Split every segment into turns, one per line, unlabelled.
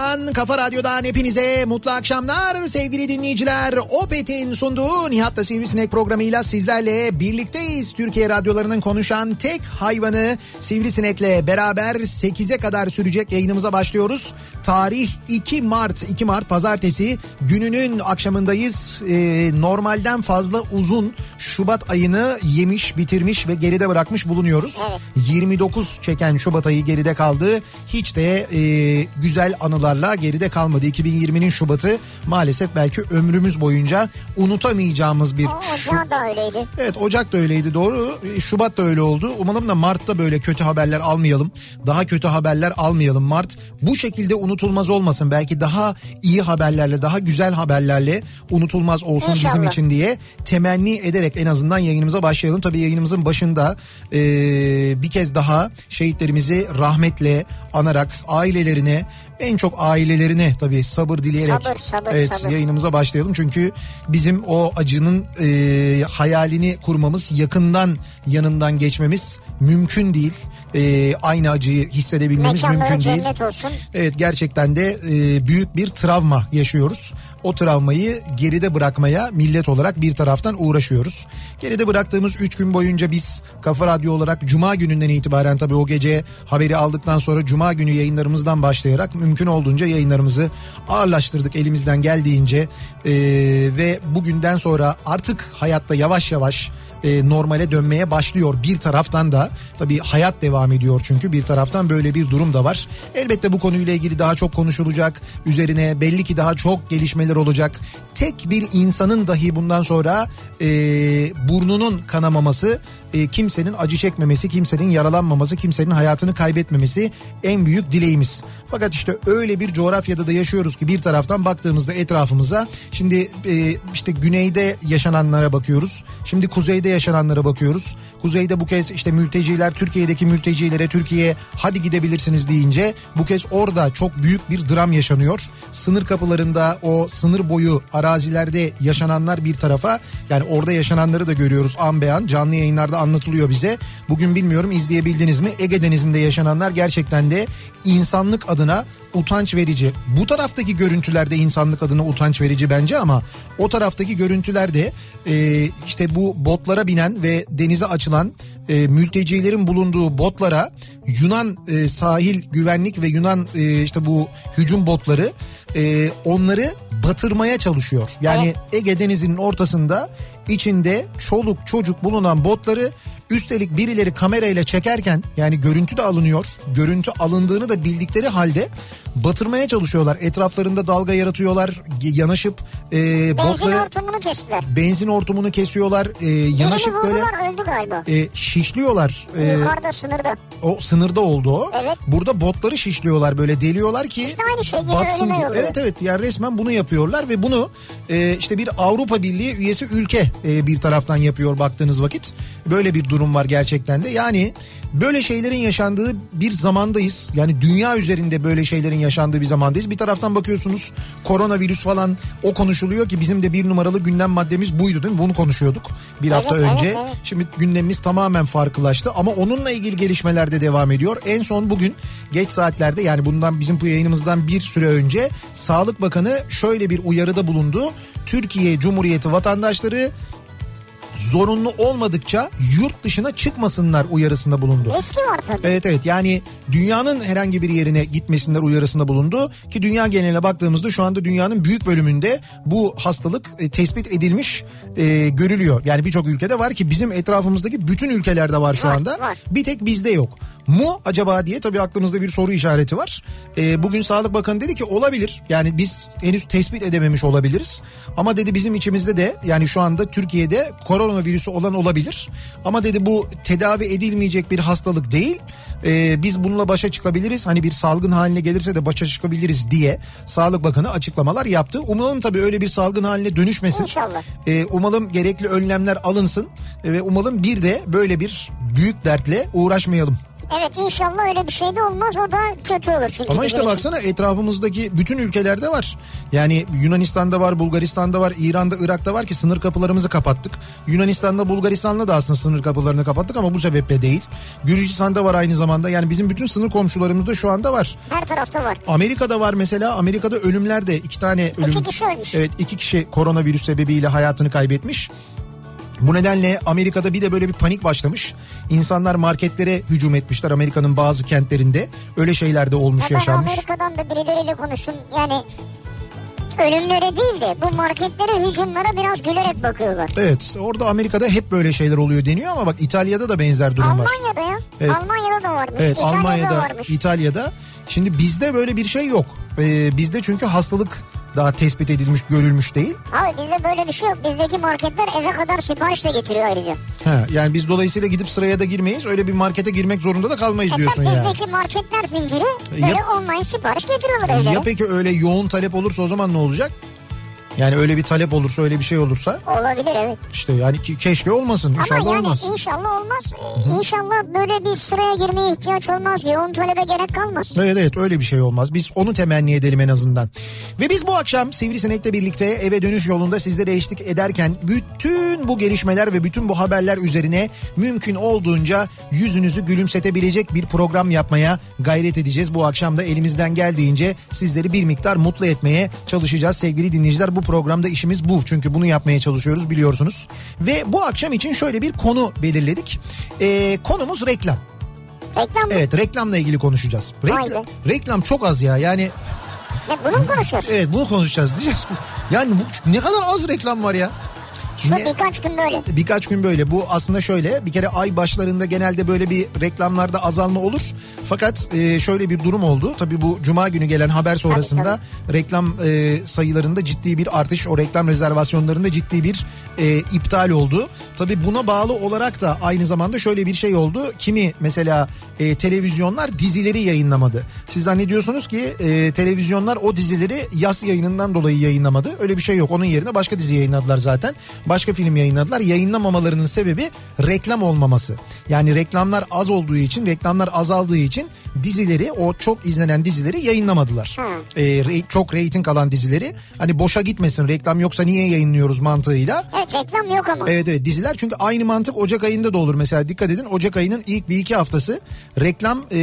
kafa radyosundan, kafa radyodan hepinize mutlu akşamlar sevgili dinleyiciler. Opet'in sunduğu Nihat'la Sivrisinek programıyla sizlerle birlikteyiz. Türkiye radyolarının konuşan tek hayvanı Sivrisinek'le beraber 8'e kadar sürecek yayınımıza başlıyoruz. Tarih 2 Mart, 2 Mart pazartesi gününün akşamındayız. Ee, normalden fazla uzun Şubat ayını yemiş, bitirmiş ve geride bırakmış bulunuyoruz.
Evet.
29 çeken Şubat ayı geride kaldı. Hiç de e, güzel anılarla geride kalmadı. 2020'nin Şubat'ı maalesef belki ömrümüz boyunca unutamayacağımız bir
O
Şu-
ocağı da öyleydi.
Evet Ocak da öyleydi doğru. E, Şubat da öyle oldu. Umalım da Mart'ta böyle kötü haberler almayalım. Daha kötü haberler almayalım. Mart bu şekilde unutulmaz olmasın. Belki daha iyi haberlerle, daha güzel haberlerle unutulmaz olsun bizim
İnşallah.
için diye temenni ederek en azından yayınımıza başlayalım. Tabii yayınımızın başında e, bir kez daha şehitlerimizi rahmetle anarak ailelerine en çok ailelerine tabii sabır dileyerek
Sabır, sabır,
evet,
sabır.
yayınımıza başlayalım. Çünkü bizim o acının e, hayalini kurmamız, yakından yanından geçmemiz mümkün değil. E, aynı acıyı hissedebilmemiz
Mekanları
mümkün değil.
olsun.
Evet gerçekten de e, büyük bir travma yaşıyoruz. O travmayı geride bırakmaya millet olarak bir taraftan uğraşıyoruz. Geride bıraktığımız 3 gün boyunca biz Kafa Radyo olarak Cuma gününden itibaren tabii o gece haberi aldıktan sonra Cuma günü yayınlarımızdan başlayarak mümkün olduğunca yayınlarımızı ağırlaştırdık elimizden geldiğince. E, ve bugünden sonra artık hayatta yavaş yavaş e, normale dönmeye başlıyor. Bir taraftan da tabii hayat devam ediyor çünkü bir taraftan böyle bir durum da var. Elbette bu konuyla ilgili daha çok konuşulacak. Üzerine belli ki daha çok gelişmeler olacak. Tek bir insanın dahi bundan sonra e, burnunun kanamaması, e, kimsenin acı çekmemesi, kimsenin yaralanmaması, kimsenin hayatını kaybetmemesi en büyük dileğimiz. Fakat işte öyle bir coğrafyada da yaşıyoruz ki bir taraftan baktığımızda etrafımıza şimdi e, işte güneyde yaşananlara bakıyoruz. Şimdi kuzeyde yaşananlara bakıyoruz. Kuzeyde bu kez işte mülteciler Türkiye'deki mültecilere Türkiye hadi gidebilirsiniz deyince bu kez orada çok büyük bir dram yaşanıyor. Sınır kapılarında o sınır boyu arazilerde yaşananlar bir tarafa yani orada yaşananları da görüyoruz an beyan canlı yayınlarda anlatılıyor bize. Bugün bilmiyorum izleyebildiniz mi Ege Denizi'nde yaşananlar gerçekten de insanlık adına utanç verici. Bu taraftaki görüntüler de insanlık adına utanç verici bence ama o taraftaki görüntüler de e, işte bu botlara binen ve denize açılan e, mültecilerin bulunduğu botlara Yunan e, sahil güvenlik ve Yunan e, işte bu hücum botları e, onları batırmaya çalışıyor. Yani Ege Denizi'nin ortasında içinde çoluk çocuk bulunan botları üstelik birileri kamerayla çekerken yani görüntü de alınıyor. Görüntü alındığını da bildikleri halde batırmaya çalışıyorlar. Etraflarında dalga yaratıyorlar. Yanaşıp e,
Benzin
botları
hortumunu kestiler.
benzin hortumunu kesiyorlar. E, yanaşıp
Birini
böyle
öldü galiba.
e, şişliyorlar. E,
Yukarıda sınırda.
o sınırda oldu o.
Evet.
Burada botları şişliyorlar böyle deliyorlar ki
İşte aynı şey
batsın. Evet evet yani resmen bunu yapıyorlar ve bunu e, işte bir Avrupa Birliği üyesi ülke e, bir taraftan yapıyor baktığınız vakit. Böyle bir durum var gerçekten de. Yani böyle şeylerin yaşandığı bir zamandayız. Yani dünya üzerinde böyle şeylerin yaşandığı bir zamandayız. Bir taraftan bakıyorsunuz koronavirüs falan o konuşuluyor ki bizim de bir numaralı gündem maddemiz buydu değil mi? Bunu konuşuyorduk bir hafta
evet,
önce.
evet.
Şimdi gündemimiz tamamen farklılaştı ama onunla ilgili gelişmeler de devam ediyor. En son bugün geç saatlerde yani bundan bizim bu yayınımızdan bir süre önce Sağlık Bakanı şöyle bir uyarıda bulundu. Türkiye Cumhuriyeti vatandaşları zorunlu olmadıkça yurt dışına çıkmasınlar uyarısında bulundu.
Riski var tabii.
Evet evet yani dünyanın herhangi bir yerine gitmesinler uyarısında bulundu ki dünya geneline baktığımızda şu anda dünyanın büyük bölümünde bu hastalık e, tespit edilmiş e, görülüyor. Yani birçok ülkede var ki bizim etrafımızdaki bütün ülkelerde var şu
Var,
anda.
var.
Bir tek bizde yok. Mu acaba diye tabii aklımızda bir soru işareti var. E, bugün Sağlık Bakanı dedi ki olabilir. Yani biz henüz tespit edememiş olabiliriz. Ama dedi bizim içimizde de yani şu anda Türkiye'de koronavirüsü olan olabilir. Ama dedi bu tedavi edilmeyecek bir hastalık değil. E, biz bununla başa çıkabiliriz. Hani bir salgın haline gelirse de başa çıkabiliriz diye Sağlık Bakanı açıklamalar yaptı. Umalım tabii öyle bir salgın haline dönüşmesin.
İnşallah.
E, umalım gerekli önlemler alınsın ve umalım bir de böyle bir büyük dertle uğraşmayalım.
Evet inşallah öyle bir şey de olmaz o da kötü olur çünkü.
Ama işte
için.
baksana etrafımızdaki bütün ülkelerde var. Yani Yunanistan'da var, Bulgaristan'da var, İran'da, Irak'ta var ki sınır kapılarımızı kapattık. Yunanistan'da, Bulgaristan'da da aslında sınır kapılarını kapattık ama bu sebeple değil. Gürcistan'da var aynı zamanda. Yani bizim bütün sınır komşularımızda şu anda var.
Her tarafta var.
Amerika'da var mesela. Amerika'da ölümler de iki tane ölüm.
kişi ölmüş.
Evet iki kişi koronavirüs sebebiyle hayatını kaybetmiş. Bu nedenle Amerika'da bir de böyle bir panik başlamış. İnsanlar marketlere hücum etmişler Amerika'nın bazı kentlerinde. Öyle şeyler de olmuş
Ya
yaşanmış.
Amerika'dan da birileriyle konuştum. Yani ölümlere değil de bu marketlere hücumlara biraz gülerek bakıyorlar.
Evet orada Amerika'da hep böyle şeyler oluyor deniyor ama bak İtalya'da da benzer durum var.
Almanya'da ya.
Evet.
Almanya'da da varmış.
Evet
İtalya'da
Almanya'da,
varmış.
İtalya'da. Şimdi bizde böyle bir şey yok. Ee, bizde çünkü hastalık daha tespit edilmiş, görülmüş değil.
Abi bizde böyle bir şey yok. Bizdeki marketler eve kadar sipariş de getiriyor ayrıca.
Ha, yani biz dolayısıyla gidip sıraya da girmeyiz. Öyle bir markete girmek zorunda da kalmayız
E
diyorsun yani.
bizdeki marketler zinciri böyle
Ya-
online sipariş getiriyorlar evlere.
Ya peki öyle yoğun talep olursa o zaman ne olacak? Yani öyle bir talep olursa öyle bir şey olursa
Olabilir evet.
işte yani ki, keşke olmasın inşallah
Ama yani
olmaz.
inşallah olmaz. İnşallah böyle bir sıraya girmeye ihtiyaç olmaz. Yoğun talebe gerek kalmaz.
Evet evet öyle bir şey olmaz. Biz onu temenni edelim en azından. Ve biz bu akşam Sivrisinek'le birlikte eve dönüş yolunda sizlere eşlik ederken bütün bu gelişmeler ve bütün bu haberler üzerine mümkün olduğunca yüzünüzü gülümsetebilecek bir program yapmaya gayret edeceğiz. Bu akşam da elimizden geldiğince sizleri bir miktar mutlu etmeye çalışacağız sevgili dinleyiciler. Bu programda işimiz bu çünkü bunu yapmaya çalışıyoruz biliyorsunuz. Ve bu akşam için şöyle bir konu belirledik. Ee, konumuz reklam.
Reklam mı?
Evet reklamla ilgili konuşacağız.
Vay
Reklam, çok az ya yani
Ne, bunu mu konuşuyoruz?
evet bunu konuşacağız diyeceğiz. Yani bu, ne kadar az reklam var ya.
Şu
Ne-
birkaç gün böyle.
Birkaç gün böyle. Bu aslında şöyle bir kere ay başlarında genelde böyle bir reklamlarda azalma olur. Fakat e, şöyle bir durum oldu. Tabii bu cuma günü gelen haber sonrasında reklam e, sayılarında ciddi bir artış, o reklam rezervasyonlarında ciddi bir e, iptal oldu. Tabii buna bağlı olarak da aynı zamanda şöyle bir şey oldu. Kimi mesela e, televizyonlar dizileri yayınlamadı. Siz zannediyorsunuz ki e, televizyonlar o dizileri yaz yayınından dolayı yayınlamadı. Öyle bir şey yok. Onun yerine başka dizi yayınladılar zaten. Başka film yayınladılar. Yayınlamamalarının sebebi reklam olmaması. Yani reklamlar az olduğu için, reklamlar azaldığı için dizileri o çok izlenen dizileri yayınlamadılar. E, re- çok reyting alan dizileri hani boşa gitmesin reklam yoksa niye yayınlıyoruz mantığıyla.
Evet reklam yok ama.
Evet evet diziler çünkü aynı mantık Ocak ayında da olur mesela dikkat edin Ocak ayının ilk bir iki haftası reklam e,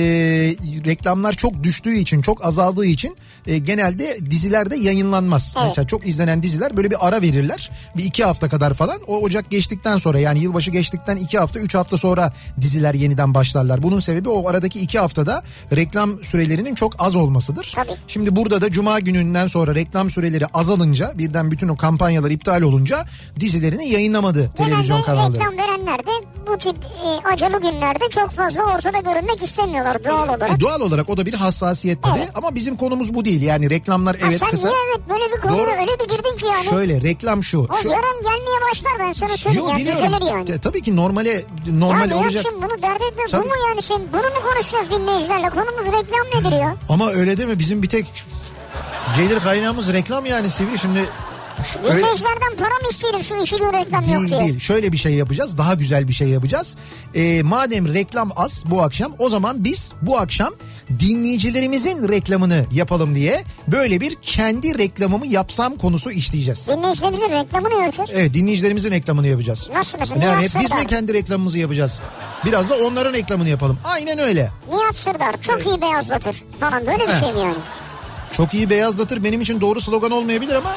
reklamlar çok düştüğü için çok azaldığı için e, genelde dizilerde yayınlanmaz.
Evet.
Mesela çok izlenen diziler böyle bir ara verirler bir iki hafta kadar falan o Ocak geçtikten sonra yani yılbaşı geçtikten iki hafta üç hafta sonra diziler yeniden başlarlar. Bunun sebebi o aradaki iki haftada reklam sürelerinin çok az olmasıdır.
Tabii.
Şimdi burada da cuma gününden sonra reklam süreleri azalınca birden bütün o kampanyalar iptal olunca dizilerini yayınlamadı televizyon
Genelde
kanalları.
reklam verenler de bu tip e, acılı günlerde çok fazla ortada görünmek istemiyorlar doğal olarak.
E, doğal olarak o da bir hassasiyet tabii
Evet.
ama bizim konumuz bu değil. Yani reklamlar
Ha,
evet
sen
kısa.
niye evet böyle bir konuya
Doğru.
öyle bir girdin ki yani?
Şöyle reklam şu.
o
şu
yarın gelmeye başlar ben sana söyleyeyim
Yo,
ya
biliyorum.
yani.
E, tabii ki normale normal
ya
olacak.
Nihat'cığım bunu dert etme
Tabii.
bu mu yani sen bunu mu konuşacağız dinleyicilerle konumuz reklam nedir ya?
Ama öyle deme bizim bir tek gelir kaynağımız reklam yani Sivri şimdi
Dinleyicilerden para mı isteyelim şu iki gün reklam yok
değil
diye.
değil. Şöyle bir şey yapacağız. Daha güzel bir şey yapacağız. E, madem reklam az bu akşam o zaman biz bu akşam dinleyicilerimizin reklamını yapalım diye böyle bir kendi reklamımı yapsam konusu işleyeceğiz.
Dinleyicilerimizin reklamını yapacağız.
Evet dinleyicilerimizin reklamını yapacağız.
Nasıl mesela?
Yani hep biz mi kendi reklamımızı yapacağız? Biraz da onların reklamını yapalım. Aynen öyle.
Nihat Sırdar çok iyi beyazlatır falan böyle bir
He.
şey mi yani?
Çok iyi beyazlatır benim için doğru slogan olmayabilir ama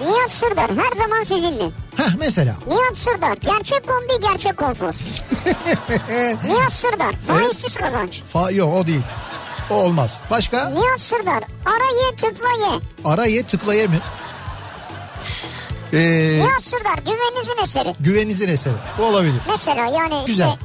Nihat Sırdar her zaman sizinle.
heh mesela.
Nihat Sırdar gerçek kombi gerçek konfor. Nihat Sırdar faizsiz kazanç.
Fa yok o değil. O olmaz. Başka?
Nihat Sırdar ara ye tıkla ye.
Ara ye tıklaya mı? Ee,
Nihat Sırdar güveninizin eseri.
güveninizin eseri. Bu olabilir.
Mesela yani
Güzel.
işte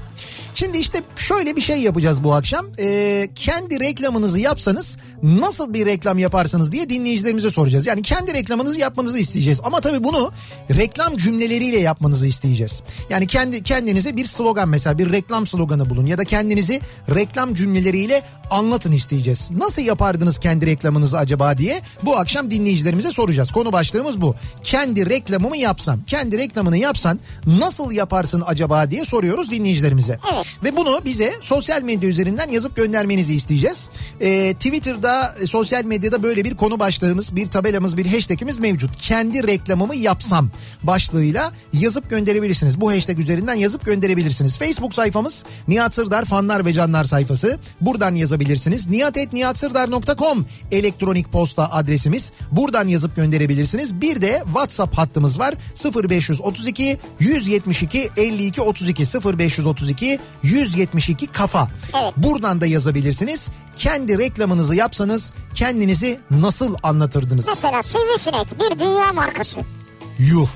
Şimdi işte şöyle bir şey yapacağız bu akşam. Ee, kendi reklamınızı yapsanız nasıl bir reklam yaparsınız diye dinleyicilerimize soracağız. Yani kendi reklamınızı yapmanızı isteyeceğiz. Ama tabii bunu reklam cümleleriyle yapmanızı isteyeceğiz. Yani kendi kendinize bir slogan mesela bir reklam sloganı bulun ya da kendinizi reklam cümleleriyle anlatın isteyeceğiz. Nasıl yapardınız kendi reklamınızı acaba diye bu akşam dinleyicilerimize soracağız. Konu başlığımız bu. Kendi reklamımı yapsam, kendi reklamını yapsan nasıl yaparsın acaba diye soruyoruz dinleyicilerimize.
Evet.
Ve bunu bize sosyal medya üzerinden yazıp göndermenizi isteyeceğiz. Ee, Twitter'da, e, sosyal medyada böyle bir konu başlığımız, bir tabelamız, bir hashtagimiz mevcut. Kendi reklamımı yapsam başlığıyla yazıp gönderebilirsiniz. Bu hashtag üzerinden yazıp gönderebilirsiniz. Facebook sayfamız Nihat Sırdar fanlar ve canlar sayfası. Buradan yazabilirsiniz. nihatetnihatsırdar.com elektronik posta adresimiz. Buradan yazıp gönderebilirsiniz. Bir de WhatsApp hattımız var. 0532 172 52 32 0532 172 kafa.
Evet.
Buradan da yazabilirsiniz. Kendi reklamınızı yapsanız kendinizi nasıl anlatırdınız?
mesela sivrisinek bir dünya markası.
Yuh.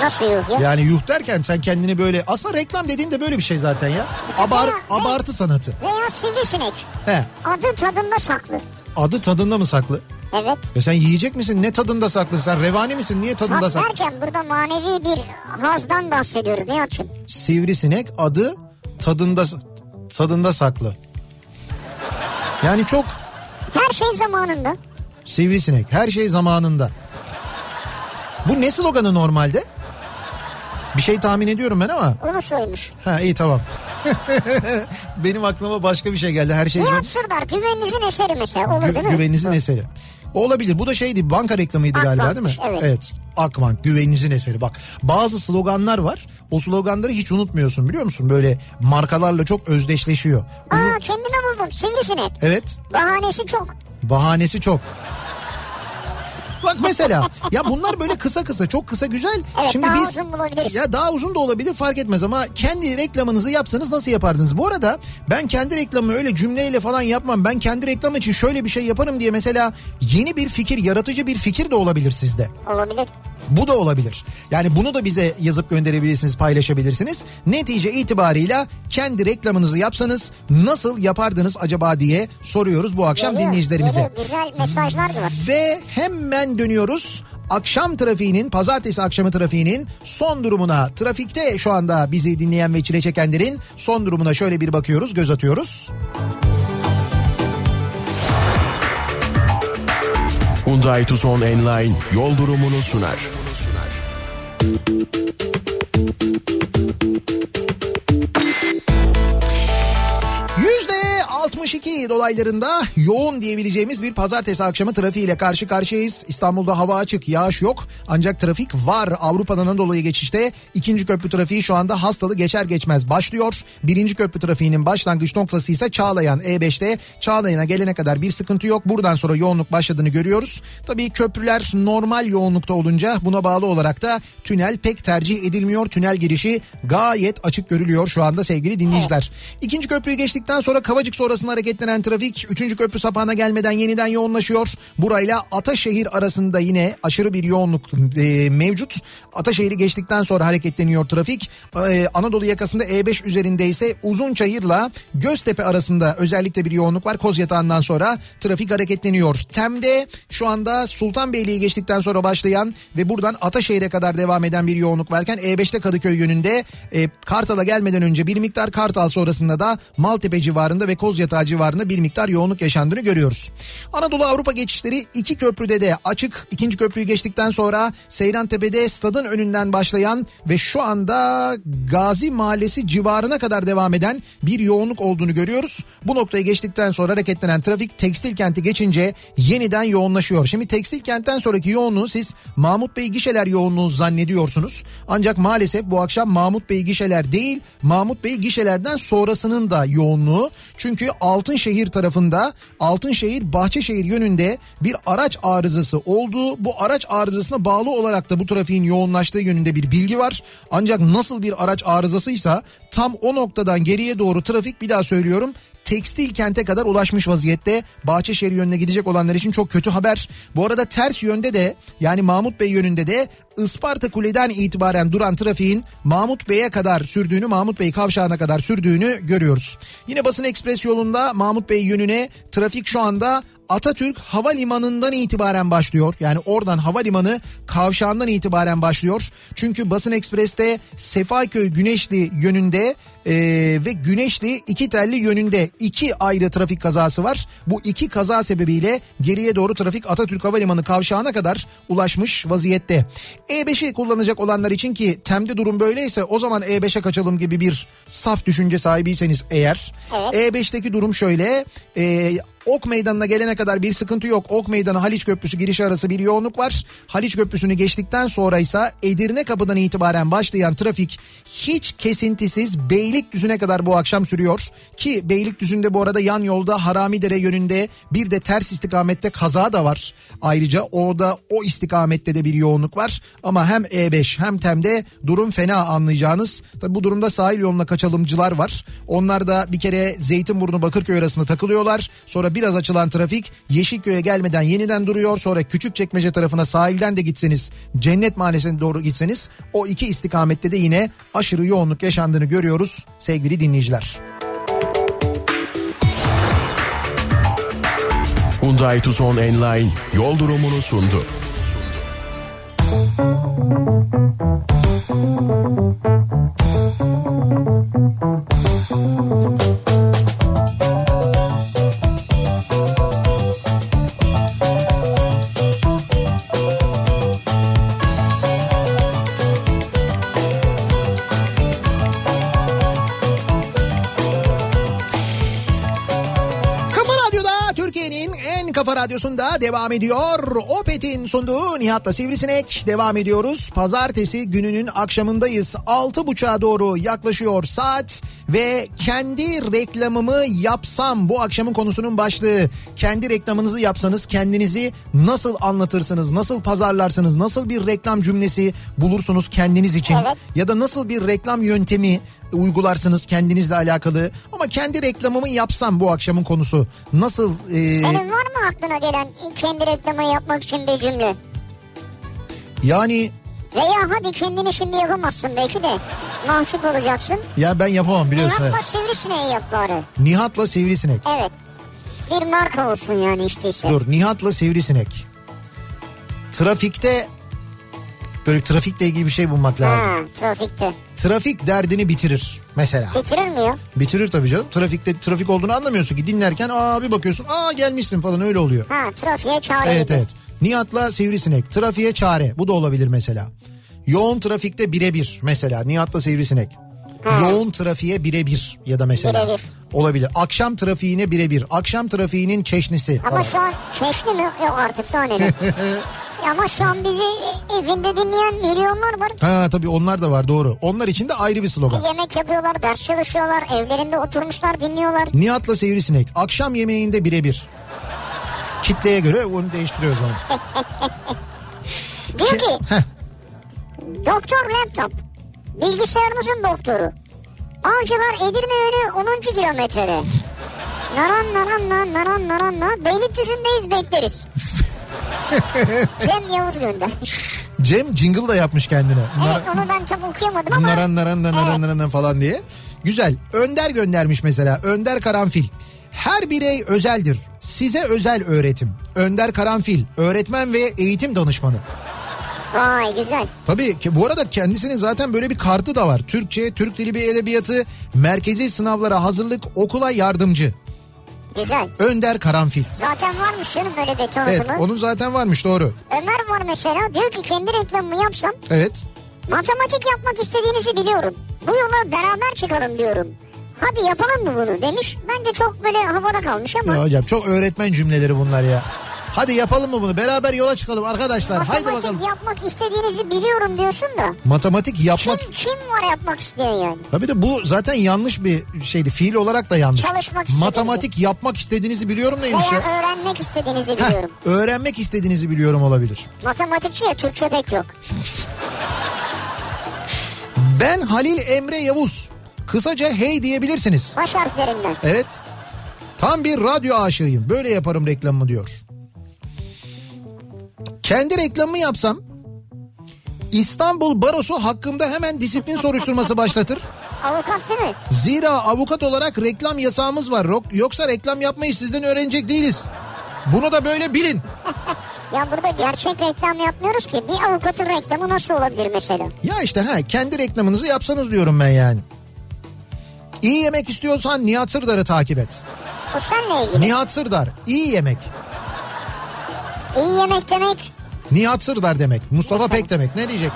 Nasıl yok ya?
Yani yuh derken sen kendini böyle aslında reklam dediğin de böyle bir şey zaten ya. Abar,
Ya, ne?
abartı sanatı.
Veya sivrisinek
He.
adı tadında saklı.
Adı tadında mı saklı?
Evet.
Ya sen yiyecek misin? Ne tadında saklı? Sen revani misin? Niye tadında
Tat
saklı?
derken burada manevi bir hazdan bahsediyoruz Nihat'cığım.
Sivrisinek adı tadında tadında saklı. Yani çok
Her şey zamanında.
sivrisinek. Her şey zamanında. Bu ne sloganı normalde? Bir şey tahmin ediyorum ben ama.
Onu soymuş.
Ha iyi tamam. Benim aklıma başka bir şey geldi. Her şey
Nihat Sırdar güveninizin eseri mesela olur
Gü-
değil mi?
güveninizin eseri. Olabilir. Bu da şeydi banka reklamıydı galiba
Akbank'mış,
değil mi?
evet.
Akbank güveninizin eseri. Bak bazı sloganlar var. O sloganları hiç unutmuyorsun biliyor musun? Böyle markalarla çok özdeşleşiyor. Uzun-
Aa kendime buldum sivrisinek.
Evet.
Bahanesi çok.
Bahanesi çok. Bak mesela ya bunlar böyle kısa kısa çok kısa güzel.
Evet, daha uzun bulabiliriz.
Ya daha uzun da olabilir fark etmez ama kendi reklamınızı yapsanız nasıl yapardınız? Bu arada ben kendi reklamımı öyle cümleyle falan yapmam. Ben kendi reklam için şöyle bir şey yaparım diye mesela yeni bir fikir, yaratıcı bir fikir de olabilir sizde.
Olabilir.
Bu da olabilir. Yani bunu da bize yazıp gönderebilirsiniz, paylaşabilirsiniz. Netice itibarıyla kendi reklamınızı yapsanız nasıl yapardınız acaba diye soruyoruz bu akşam
Geliyor,
dinleyicilerimize.
geliyor. Güzel mesajlar da var.
Ve hemen dönüyoruz. Akşam trafiğinin, pazartesi akşamı trafiğinin son durumuna, trafikte şu anda bizi dinleyen ve çile çekenlerin son durumuna şöyle bir bakıyoruz, göz atıyoruz.
Hyundai Tucson Enline yol durumunu sunar.
Yüzde 62 dolaylarında yoğun diyebileceğimiz bir pazartesi akşamı trafiğiyle karşı karşıyayız. İstanbul'da hava açık, yağış yok. Ancak trafik var. Avrupa'dan Anadolu'ya geçişte ikinci köprü trafiği şu anda hastalı geçer geçmez başlıyor. Birinci köprü trafiğinin başlangıç noktası ise Çağlayan E5'te. Çağlayan'a gelene kadar bir sıkıntı yok. Buradan sonra yoğunluk başladığını görüyoruz. Tabii köprüler normal yoğunlukta olunca buna bağlı olarak da tünel pek tercih edilmiyor. Tünel girişi gayet açık görülüyor şu anda sevgili dinleyiciler. İkinci köprüyü geçtikten sonra Kavacık sonrası sonrasında hareketlenen trafik 3. köprü sapağına gelmeden yeniden yoğunlaşıyor. Burayla Ataşehir arasında yine aşırı bir yoğunluk e, mevcut. Ataşehir'i geçtikten sonra hareketleniyor trafik. E, Anadolu yakasında E5 üzerinde ise Uzunçayır'la Göztepe arasında özellikle bir yoğunluk var. Kozyatağından sonra trafik hareketleniyor. Tem'de şu anda Sultanbeyli'yi geçtikten sonra başlayan ve buradan Ataşehir'e kadar devam eden bir yoğunluk varken E5'te Kadıköy yönünde e, Kartal'a gelmeden önce bir miktar Kartal sonrasında da Maltepe civarında ve Kozyatağı civarında bir miktar yoğunluk yaşandığını görüyoruz. Anadolu Avrupa geçişleri iki köprüde de açık. İkinci köprüyü geçtikten sonra Seyrantepe'de stadın önünden başlayan ve şu anda Gazi Mahallesi civarına kadar devam eden bir yoğunluk olduğunu görüyoruz. Bu noktayı geçtikten sonra hareketlenen trafik tekstil kenti geçince yeniden yoğunlaşıyor. Şimdi tekstil kentten sonraki yoğunluğu siz Mahmut Bey gişeler yoğunluğu zannediyorsunuz. Ancak maalesef bu akşam Mahmut Bey gişeler değil Mahmut Bey gişelerden sonrasının da yoğunluğu. Çünkü Altınşehir tarafında Altınşehir Bahçeşehir yönünde bir araç arızası oldu. Bu araç arızasına bağlı olarak da bu trafiğin yoğunlaştığı yönünde bir bilgi var. Ancak nasıl bir araç arızasıysa tam o noktadan geriye doğru trafik bir daha söylüyorum tekstil kente kadar ulaşmış vaziyette. Bahçeşehir yönüne gidecek olanlar için çok kötü haber. Bu arada ters yönde de yani Mahmut Bey yönünde de Isparta Kule'den itibaren duran trafiğin Mahmut Bey'e kadar sürdüğünü, Mahmut Bey kavşağına kadar sürdüğünü görüyoruz. Yine basın ekspres yolunda Mahmut Bey yönüne trafik şu anda Atatürk Havalimanı'ndan itibaren başlıyor. Yani oradan havalimanı kavşağından itibaren başlıyor. Çünkü Basın Ekspres'te Sefaköy Güneşli yönünde e, ve Güneşli iki telli yönünde iki ayrı trafik kazası var. Bu iki kaza sebebiyle geriye doğru trafik Atatürk Havalimanı kavşağına kadar ulaşmış vaziyette. E5'i kullanacak olanlar için ki temde durum böyleyse o zaman E5'e kaçalım gibi bir saf düşünce sahibiyseniz eğer.
Evet.
E5'teki durum şöyle. E, Ok Meydanı'na gelene kadar bir sıkıntı yok. Ok Meydanı Haliç Köprüsü girişi arası bir yoğunluk var. Haliç Köprüsü'nü geçtikten sonra ise Edirne kapıdan itibaren başlayan trafik hiç kesintisiz Beylikdüzü'ne kadar bu akşam sürüyor. Ki Beylikdüzü'nde bu arada yan yolda Haramidere yönünde bir de ters istikamette kaza da var. Ayrıca orada o istikamette de bir yoğunluk var. Ama hem E5 hem TEM'de durum fena anlayacağınız. Tabi bu durumda sahil yoluna kaçalımcılar var. Onlar da bir kere Zeytinburnu Bakırköy arasında takılıyorlar. Sonra biraz açılan trafik Yeşilköy'e gelmeden yeniden duruyor. Sonra Küçükçekmece tarafına sahilden de gitseniz Cennet Mahallesi'ne doğru gitseniz o iki istikamette de yine aşırı yoğunluk yaşandığını görüyoruz sevgili dinleyiciler.
Hyundai Tucson Enline yol durumunu sundu.
Kafa kafa radyosunda devam ediyor. Opet'in sunduğu Nihat'la Sivrisinek devam ediyoruz. Pazartesi gününün akşamındayız. Altı buçuğa doğru yaklaşıyor saat ve kendi reklamımı yapsam bu akşamın konusunun başlığı. Kendi reklamınızı yapsanız kendinizi nasıl anlatırsınız, nasıl pazarlarsınız, nasıl bir reklam cümlesi bulursunuz kendiniz için
Evet.
ya da nasıl bir reklam yöntemi uygularsınız kendinizle alakalı. Ama kendi reklamımı yapsam bu akşamın konusu nasıl e,
Senin var mı aklına gelen kendi reklamı yapmak için bir cümle?
yani
Veya hadi kendini şimdi yapamazsın belki de. Mahcup olacaksın.
ya ben yapamam biliyorsun. Evet.
sivrisineği yap bari.
Nihat'la Sivrisinek.
Evet. Bir marka olsun yani işte ise.
Dur Nihat'la Sivrisinek. Trafikte böyle trafikle ilgili bir şey bulmak lazım.
Ha, trafikte.
Trafik derdini bitirir mesela.
Bitirir mi ya?
Bitirir tabii canım. Trafikte trafik olduğunu anlamıyorsun ki dinlerken aa bir bakıyorsun aa gelmişsin falan öyle oluyor.
Ha trafiğe çare.
Evet
gibi.
evet. Nihat'la Sivrisinek. Trafiğe çare. Bu da olabilir mesela. Yoğun trafikte birebir mesela. Nihat'la Sivrisinek. Yoğun trafiğe birebir ya da mesela.
Birebir.
Olabilir. Akşam trafiğine birebir. Akşam trafiğinin çeşnisi.
Ama
falan.
şu an çeşni mi? Yok artık daha neler. Ama şu an bizi evinde dinleyen milyonlar var.
Ha tabii onlar da var doğru. Onlar için de ayrı bir slogan.
Yemek yapıyorlar, ders çalışıyorlar, evlerinde oturmuşlar dinliyorlar.
Nihat'la Sivrisinek. Akşam yemeğinde birebir. Kitleye göre onu değiştiriyoruz onu.
Diyor ki
Heh.
doktor laptop bilgisayarımızın doktoru. Avcılar Edirne yönü 10. kilometrede. Naran naran na naran naran na Beylikdüzü'ndeyiz bekleriz. Cem Yavuz göndermiş.
Cem jingle da yapmış kendine.
Evet onu ben çok okuyamadım ama.
Naran naran naran
Evet.
naran falan diye. Güzel. Önder göndermiş mesela. Önder Karanfil. Her birey özeldir. Size özel öğretim. Önder Karanfil. Öğretmen ve eğitim danışmanı.
Vay güzel.
Tabii ki bu arada kendisinin zaten böyle bir kartı da var. Türkçe, Türk Dili ve Edebiyatı, merkezi sınavlara hazırlık, okula yardımcı.
Güzel.
Önder Karanfil.
Zaten varmış canım böyle bir
Evet,
tanıtımı.
onun zaten varmış doğru.
Ömer var mesela diyor ki kendi reklamımı yapsam
Evet.
matematik yapmak istediğinizi biliyorum. Bu yola beraber çıkalım diyorum. Hadi yapalım mı bunu demiş. Bence çok böyle havada kalmış ama.
Ya hocam çok öğretmen cümleleri bunlar ya. Hadi yapalım mı bunu? Beraber yola çıkalım arkadaşlar. Haydi
Matematik
bakalım.
yapmak istediğinizi biliyorum diyorsun da.
Matematik yapmak
Kim, kim var yapmak isteyen yani?
Tabii de bu zaten yanlış bir şeydi. Fiil olarak da yanlış.
Çalışmak istediğinizi.
Matematik yapmak istediğinizi biliyorum neymiş
Veya
ya?
öğrenmek istediğinizi
Heh,
biliyorum.
öğrenmek istediğinizi biliyorum olabilir.
Matematikçi ya Türkçe pek yok.
Ben Halil Emre Yavuz. Kısaca hey diyebilirsiniz.
Baş harflerinden.
Evet. Tam bir radyo aşığıyım. Böyle yaparım reklamımı diyor. Kendi reklamımı yapsam İstanbul Barosu hakkında hemen disiplin soruşturması başlatır.
Avukat değil mi?
Zira avukat olarak reklam yasağımız var. Yok- Yoksa reklam yapmayı sizden öğrenecek değiliz. Bunu da böyle bilin.
Ya burada gerçek reklam yapmıyoruz ki. Bir avukatın reklamı nasıl olabilir mesela?
Ya işte ha kendi reklamınızı yapsanız diyorum ben yani. İyi yemek istiyorsan Nihat Sırdar'ı takip et.
Bu seninle ilgili.
Nihat Sırdar iyi yemek.
İyi yemek demek.
Nihat Sırdar demek. Mustafa Pek demek. Ne diyecek?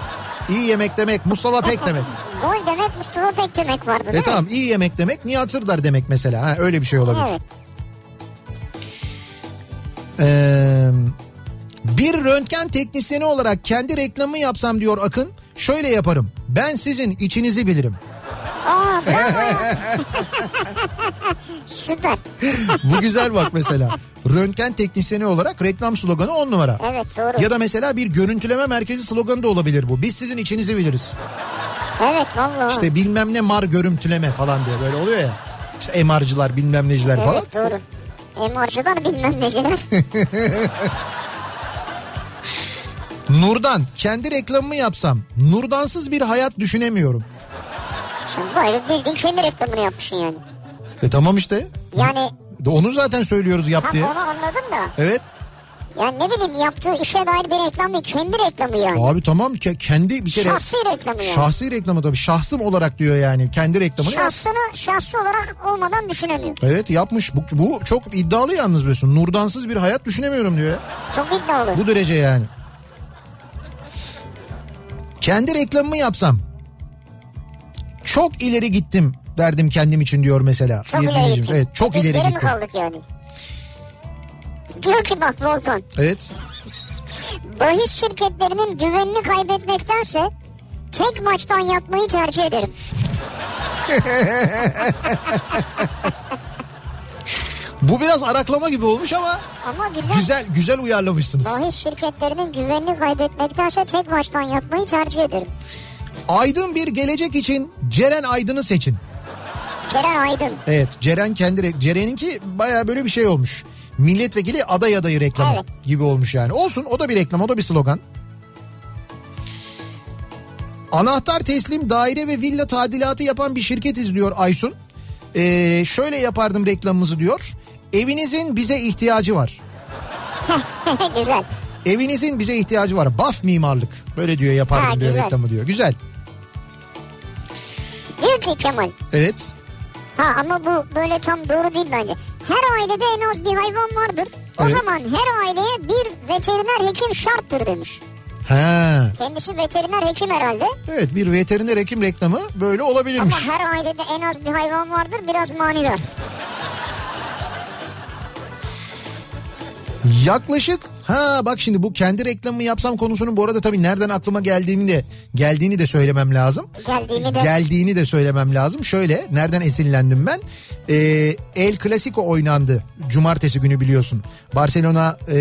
İyi yemek demek. Mustafa Pek demek.
Gol demek Mustafa Pek demek vardı değil
E
mi?
tamam iyi yemek demek Nihat Sırdar demek mesela. Ha, öyle bir şey olabilir.
Evet.
Ee, bir röntgen teknisyeni olarak kendi reklamımı yapsam diyor Akın. Şöyle yaparım. Ben sizin içinizi bilirim.
Aa bravo. Süper.
Bu güzel bak mesela. Röntgen teknisyeni olarak reklam sloganı on numara.
Evet doğru.
Ya da mesela bir görüntüleme merkezi sloganı da olabilir bu. Biz sizin içinizi biliriz.
Evet vallahi.
İşte bilmem ne mar görüntüleme falan diye böyle oluyor ya. İşte MR'cılar bilmem neciler falan.
Evet doğru. MR'cılar bilmem neciler.
Nurdan kendi reklamımı yapsam Nurdansız bir hayat düşünemiyorum.
Şimdi böyle bildiğin kendi reklamını yapmışsın yani.
E tamam işte.
Yani
Onu zaten söylüyoruz yap diye.
onu anladım da.
Evet.
Yani ne bileyim yaptığı işe dair bir reklam değil. Kendi reklamı yani.
Abi tamam ke- kendi bir kere
Şahsi reklamı yani.
şahsi reklamı tabii şahsım olarak diyor yani kendi reklamını. yap-
Şahsını şahsi olarak olmadan düşünemiyor.
Evet yapmış. Bu, bu çok iddialı yalnız biliyorsun. Nurdansız bir hayat düşünemiyorum diyor ya.
Çok iddialı.
Bu derece yani. Kendi reklamımı yapsam çok ileri gittim derdim kendim için diyor mesela.
Çok
bir
ileri gittik.
Evet çok
Biz
ileri
geri mi kaldık yani? Diyor ki bak Volkan.
Evet.
Bahis şirketlerinin güvenini kaybetmektense tek maçtan yatmayı tercih ederim.
Bu biraz araklama gibi olmuş ama
Ama güzel.
güzel güzel uyarlamışsınız.
Bahis şirketlerinin güvenini kaybetmektense tek maçtan yatmayı tercih ederim.
Aydın bir gelecek için Ceren Aydın'ı seçin.
Ceren Aydın.
Evet Ceren kendi re- Ceren'inki baya böyle bir şey olmuş. Milletvekili aday adayı reklamı
Evet.
gibi olmuş yani. Olsun o da bir reklam o da bir slogan. Anahtar teslim daire ve villa tadilatı yapan bir şirketiz diyor Aysun. Ee, şöyle yapardım reklamımızı diyor. Evinizin bize ihtiyacı var.
güzel.
Evinizin bize ihtiyacı var. Baf mimarlık. Böyle diyor yapardım
Ha,
diyor
güzel.
reklamı diyor. Güzel.
Diyor ki Kemal.
Evet.
Ha ama bu böyle tam doğru değil bence. Her ailede en az bir hayvan vardır. O
Evet.
zaman her aileye bir veteriner hekim şarttır demiş.
Ha.
Kendisi veteriner hekim herhalde.
Evet bir veteriner hekim reklamı böyle olabilirmiş.
Ama her ailede en az bir hayvan vardır biraz manidar.
Yaklaşık ha bak şimdi bu kendi reklamımı yapsam konusunun bu arada tabii nereden aklıma geldiğini de geldiğini de söylemem lazım.
Geldiğimi de
Geldiğini de söylemem lazım. Şöyle nereden esinlendim ben? Ee, El Clasico oynandı cumartesi günü biliyorsun. Barcelona e,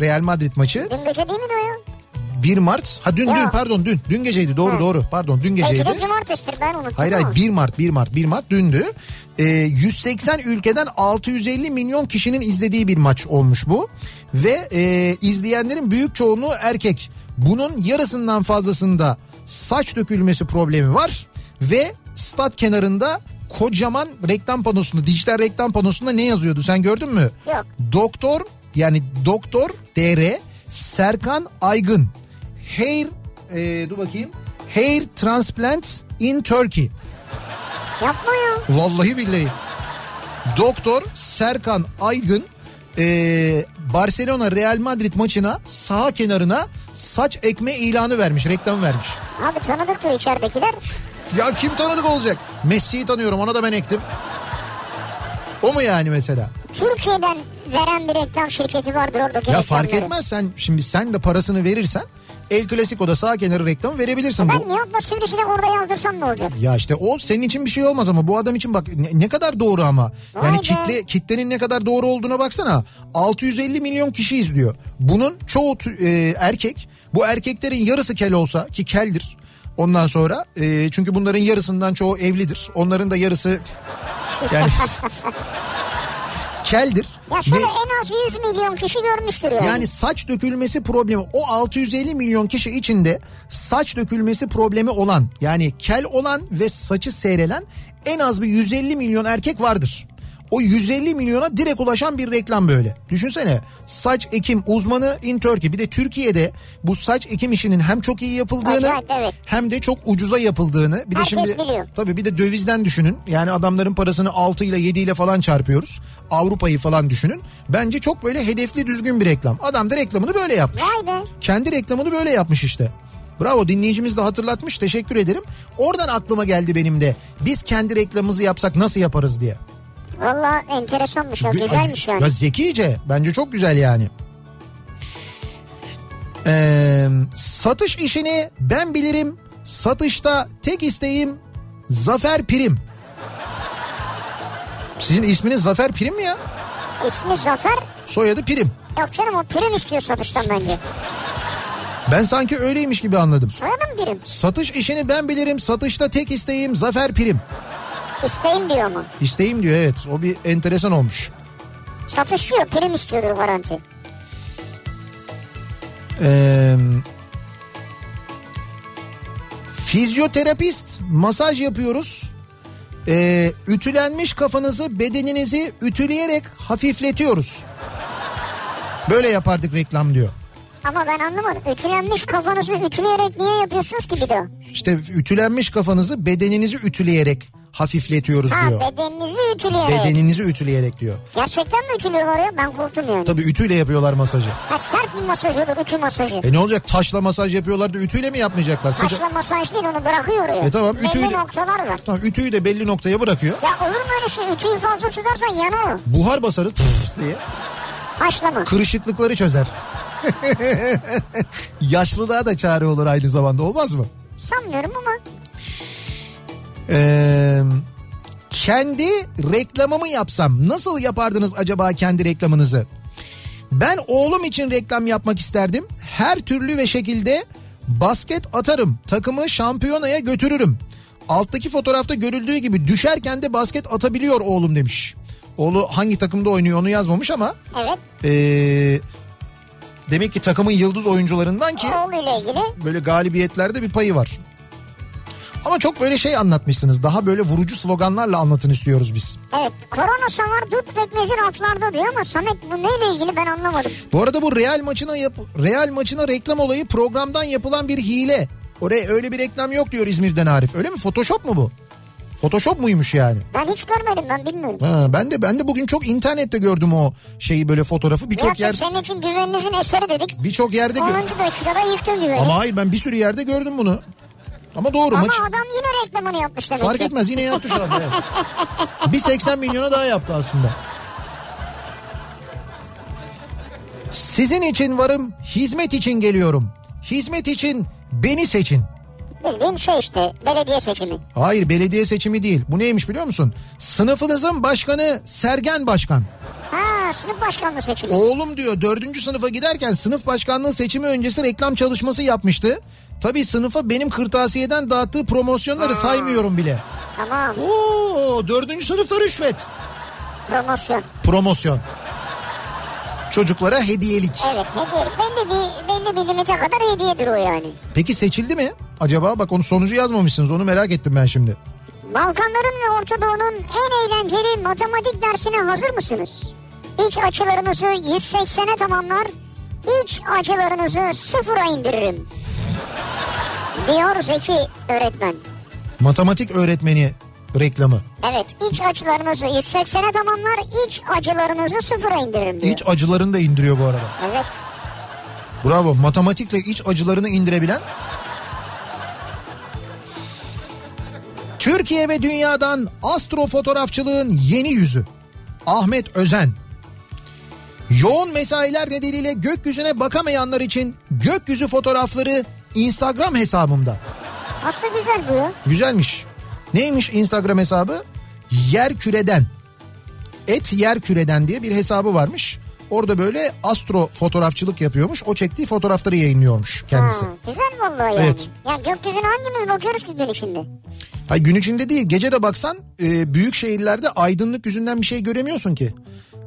Real Madrid maçı.
dün gece değil mi o ya?
1 Mart. Ha dün
Ya.
dün pardon dün. Dün geceydi doğru
Ha.
doğru. Pardon dün
Belki
geceydi.
de cumartesidir ben unuttum
Hayır hayır 1 Mart 1 Mart 1 Mart dündü. Ee, 180 ülkeden 650 milyon kişinin izlediği bir maç olmuş bu. Ve e, izleyenlerin büyük çoğunluğu erkek. Bunun yarısından fazlasında saç dökülmesi problemi var. Ve stat kenarında kocaman reklam panosunda dijital reklam panosunda ne yazıyordu sen gördün mü?
Yok.
Doktor yani doktor DR Serkan Aygın hair e, dur bakayım hair transplant in Turkey.
Yapma ya.
Vallahi billahi. Doktor Serkan Aygın e, Barcelona Real Madrid maçına sağ kenarına saç ekme ilanı vermiş, reklam vermiş.
Abi tanıdıktır içeridekiler.
Ya kim tanıdık olacak? Messi'yi tanıyorum ona da ben ektim. O mu yani mesela?
Türkiye'den veren bir reklam şirketi vardır oradaki
Ya fark etmez sen şimdi sen de parasını verirsen El Clasico'da sağ kenarı reklamı verebilirsin.
Ben
Bu,
niye Abbas Sivrisinek orada yazdırsam ne olacak?
ya işte o senin için bir şey olmaz ama bu adam için bak ne, ne kadar doğru ama. Yani
Vay be.
kitle kitlenin ne kadar doğru olduğuna baksana. 650 milyon kişi izliyor. Bunun çoğu e, erkek. Bu erkeklerin yarısı kel olsa ki keldir. Ondan sonra e, çünkü bunların yarısından çoğu evlidir. Onların da yarısı yani keldir.
Ya şöyle
Ve-
en az 100 milyon kişi görmüştür yani.
yani saç dökülmesi problemi o 650 milyon kişi içinde saç dökülmesi problemi olan yani kel olan ve saçı seyrelen en az bir 150 milyon erkek vardır. O 150 milyona direkt ulaşan bir reklam böyle. Düşünsene saç ekim uzmanı in Turkey. Bir de Türkiye'de bu saç ekim işinin hem çok iyi yapıldığını
Acayip, evet.
hem de çok ucuza yapıldığını. Bir de
Herkes
şimdi
biliyor.
Tabii bir de dövizden düşünün. Yani adamların parasını 6 ile 7 ile falan çarpıyoruz. Avrupa'yı falan düşünün. Bence çok böyle hedefli düzgün bir reklam. Adam da reklamını böyle yapmış.
Vay be.
Kendi reklamını böyle yapmış işte. Bravo dinleyicimiz de hatırlatmış teşekkür ederim. Oradan aklıma geldi benim de. Biz kendi reklamımızı yapsak nasıl yaparız diye.
Valla enteresanmış ya
Gü-
güzelmiş yani.
Ya zekice bence çok güzel yani. Ee, satış işini ben bilirim. Satışta tek isteğim Zafer Prim. Sizin isminiz Zafer Prim mi ya?
İsmi Zafer.
Soyadı Prim.
Yok canım o prim istiyor satıştan bence.
Ben sanki öyleymiş gibi anladım.
Soyadım prim.
Satış işini ben bilirim. Satışta tek isteğim Zafer Prim.
İsteyim diyor mu?
İsteğim diyor evet. O bir enteresan olmuş.
Satışçıyor prim istiyordur garanti.
Ee, fizyoterapist masaj yapıyoruz. Ee, ütülenmiş kafanızı bedeninizi ütüleyerek hafifletiyoruz. Böyle yapardık reklam diyor.
Ama ben anlamadım. Ütülenmiş kafanızı ütüleyerek niye yapıyorsunuz ki bir de?
İşte ütülenmiş kafanızı bedeninizi ütüleyerek hafifletiyoruz
Ha
diyor.
bedeninizi ütüleyerek.
Bedeninizi ütüleyerek diyor.
Gerçekten mi ütülüyorlar ya? Ben korktum yani.
Tabii ütüyle yapıyorlar masajı.
Ha sert bir masaj olur ütü masajı.
E ne olacak taşla masaj yapıyorlar da ütüyle mi yapmayacaklar? Sıca-
Taşla masaj değil onu bırakıyor oraya.
E tamam,
Belli
ütüyle-
noktalar var.
Tamam ütüyü de belli noktaya bırakıyor.
Ya olur mu öyle şey? Ütüyü fazla tutarsan yanar o.
Buhar basarı tıs diye
Haşlama.
kırışıklıkları çözer. Yaşlılığa da çare olur aynı zamanda olmaz mı?
Sanmıyorum ama.
Ee, kendi reklamımı yapsam nasıl yapardınız acaba kendi reklamınızı? Ben oğlum için reklam yapmak isterdim. Her türlü ve şekilde basket atarım. Takımı şampiyonaya götürürüm. Alttaki fotoğrafta görüldüğü gibi düşerken de basket atabiliyor oğlum demiş. Oğlu hangi takımda oynuyor onu yazmamış ama
Evet.
ee, demek ki takımın yıldız oyuncularından ki
Oğluyla ilgili.
böyle galibiyetlerde bir payı var. Ama çok böyle şey anlatmışsınız. Daha böyle vurucu sloganlarla anlatın istiyoruz biz.
Evet. Korona savar dut pekmezi raflarda diyor ama Samet bu neyle ilgili ben anlamadım.
Bu arada bu Real maçına yap Real maçına reklam olayı programdan yapılan bir hile. Oraya öyle bir reklam yok diyor İzmir'den Arif. Öyle mi? Photoshop mu bu? Photoshop muymuş yani?
Ben hiç görmedim ben bilmiyorum.
Ha, ben de ben de bugün çok internette gördüm o şeyi böyle fotoğrafı. Birçok yer
senin için güveninizin eseri dedik.
birçok yerde gö-
10. dakikada yıktın güveni.
Ama, hayır ben bir sürü yerde gördüm bunu. Ama doğru maç
adam yine reklamını yapmış demek
fark
ki.
etmez yine yaptı şu anda. evet. bir 80 milyona daha yaptı aslında. Sizin için varım, hizmet için geliyorum. Hizmet için beni seçin.
Bildiğin şey işte belediye seçimi.
Hayır belediye seçimi değil. Bu neymiş biliyor musun? Sınıfınızın başkanı Sergen Başkan.
Ha Ha sınıf başkanlığı seçimi.
Oğlum diyor dördüncü sınıfa giderken sınıf başkanlığı seçimi öncesi reklam çalışması yapmıştı. Tabii sınıfa benim kırtasiyeden dağıttığı promosyonları saymıyorum bile.
Tamam
Oo dördüncü sınıfta rüşvet.
promosyon.
Promosyon. Çocuklara hediyelik.
Evet hediye. Belli bir, belli bir limite kadar hediyedir o yani.
Peki seçildi mi? Acaba bak onu sonucu yazmamışsınız onu merak ettim ben şimdi.
Balkanların ve Orta Doğu'nun en eğlenceli matematik dersine hazır mısınız? İç açılarınızı 180'e tamamlar, iç açılarınızı sıfıra indiririm. Diyor Zeki öğretmen.
Matematik öğretmeni reklamı.
Evet iç açılarınızı 180'e tamamlar, iç acılarınızı sıfıra indiririm diyor.
İç acılarını da indiriyor bu arada.
Evet.
Bravo. Matematikle iç acılarını indirebilen. Türkiye ve dünyadan astrofotoğrafçılığın yeni yüzü. Ahmet Özen. Yoğun mesailer nedeniyle gökyüzüne bakamayanlar için gökyüzü fotoğrafları Instagram hesabımda.
Aslında güzel bu ya.
Güzelmiş. Neymiş Instagram hesabı? Yer küreden. Et yer küreden diye bir hesabı varmış. Orada böyle astro fotoğrafçılık yapıyormuş. O çektiği fotoğrafları yayınlıyormuş kendisi.
Ha, güzel vallahi yani.
Evet.
Ya gökyüzüne hangimiz bakıyoruz ki gün içinde?
Ay gün içinde değil gece de baksan e, büyük şehirlerde aydınlık yüzünden bir şey göremiyorsun ki.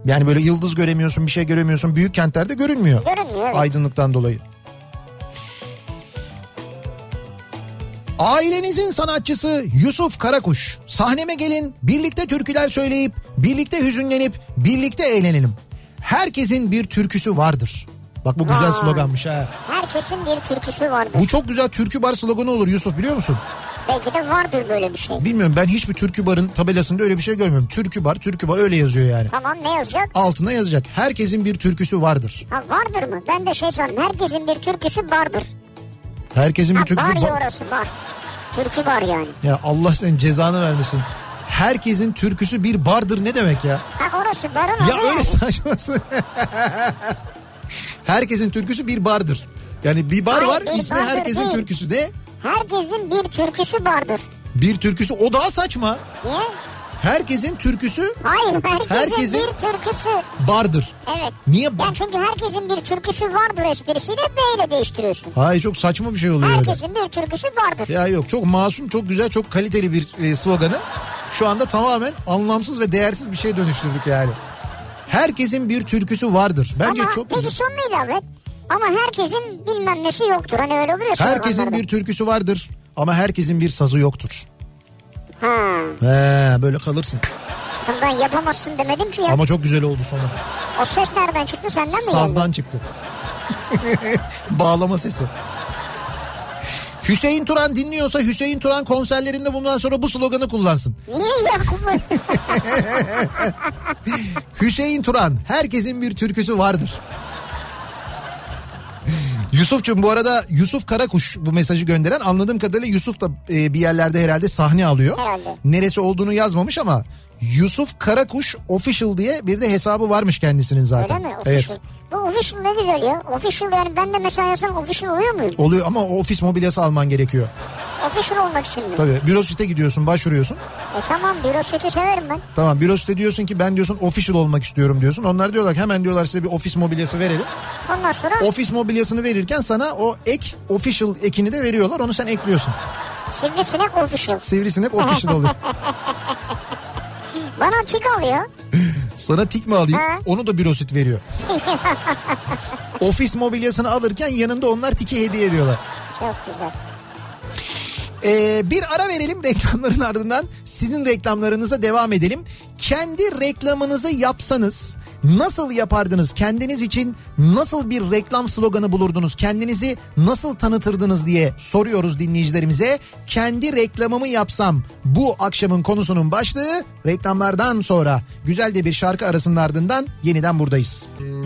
Yani böyle yıldız göremiyorsun bir şey göremiyorsun. Büyük kentlerde görünmüyor.
Görünmüyor, evet.
Aydınlıktan dolayı. Ailenizin sanatçısı Yusuf Karakuş. Sahneme gelin birlikte türküler söyleyip birlikte hüzünlenip birlikte eğlenelim. Herkesin bir türküsü vardır. Bak bu güzel sloganmış ha.
Herkesin bir türküsü vardır.
Bu çok güzel türkü bar sloganı olur Yusuf biliyor musun?
Belki de vardır böyle bir şey.
Bilmiyorum ben hiçbir türkü barın tabelasında öyle bir şey görmüyorum. Türkü bar, türkü bar öyle yazıyor yani.
Tamam ne yazacak?
Altına yazacak. Herkesin bir türküsü vardır.
Ha vardır mı? Ben de şey sandım. Herkesin bir türküsü vardır.
Herkesin bir
Ha
türküsü
var ya
var.
orası var. Türkü var yani.
Ya Allah senin cezanı vermesin. Herkesin türküsü bir bardır ne demek ya?
Ha orası barın
Ya
adı
öyle
yani.
saçması. herkesin türküsü bir bardır. Yani bir bar
Hayır,
var
bir
ismi
bardır
herkesin
değil.
türküsü ne?
Herkesin bir türküsü vardır.
Bir türküsü o daha saçma.
Niye?
Herkesin türküsü
Hayır herkesin,
Herkesin-
bir türküsü.
bardır.
Evet.
Niye
Yani
bar?
çünkü herkesin bir türküsü vardır esprisiyle B ile değiştiriyorsun.
Hayır çok saçma bir şey oluyor öyle.
Herkesin bir türküsü vardır.
Ya yok çok masum çok güzel çok kaliteli bir e, sloganı şu anda tamamen anlamsız ve değersiz bir şey dönüştürdük yani. Herkesin bir türküsü vardır. Bence
Ama
çok
peki
güzel.
son neydi Ahmet? Ama herkesin bilmem nesi yoktur. Hani öyle oluyor
Herkesin bir türküsü vardır ama herkesin bir sazı yoktur.
Ha.
He böyle kalırsın.
Ben yapamazsın demedim ki ya.
Ama çok güzel oldu sonra.
O ses nereden çıktı senden mi geldi?
Sazdan çıktı. Bağlama sesi. Hüseyin Turan dinliyorsa Hüseyin Turan konserlerinde bundan sonra bu sloganı kullansın.
Niye?
Hüseyin Turan herkesin bir türküsü vardır. Yusuf'cum bu arada Yusuf Karakuş bu mesajı gönderen anladığım kadarıyla Yusuf da e, bir yerlerde herhalde sahne alıyor.
Herhalde.
Neresi olduğunu yazmamış ama Yusuf Karakuş Official diye bir de hesabı varmış kendisinin zaten.
Öyle mi? Official.
Evet.
Bu official ne güzel ya. Official yani ben de mesela yazsam official oluyor muyum?
Oluyor ama ofis mobilyası alman gerekiyor.
Official olmak için mi?
Tabii bürosite gidiyorsun başvuruyorsun.
E tamam büro seti severim ben.
Tamam bürosite diyorsun ki ben diyorsun official olmak istiyorum diyorsun. Onlar diyorlar ki hemen diyorlar size bir ofis mobilyası verelim.
Ondan sonra
Ofis mobilyasını verirken sana o ek official ekini de veriyorlar. Onu sen ekliyorsun.
sivrisinek official.
Sivrisinek official oluyor.
Bana tik alıyor.
Sana tik mi alayım?
Ha.
Onu da bürosit veriyor. Ofis mobilyasını alırken yanında onlar tiki hediye ediyorlar.
Çok güzel.
Ee, bir ara verelim reklamların ardından sizin reklamlarınıza devam edelim. Kendi reklamınızı yapsanız nasıl yapardınız? Kendiniz için nasıl bir reklam sloganı bulurdunuz? Kendinizi nasıl tanıtırdınız diye soruyoruz dinleyicilerimize. Kendi reklamımı yapsam bu akşamın konusunun başlığı reklamlardan sonra güzel de bir şarkı arasının ardından yeniden buradayız.
kalesi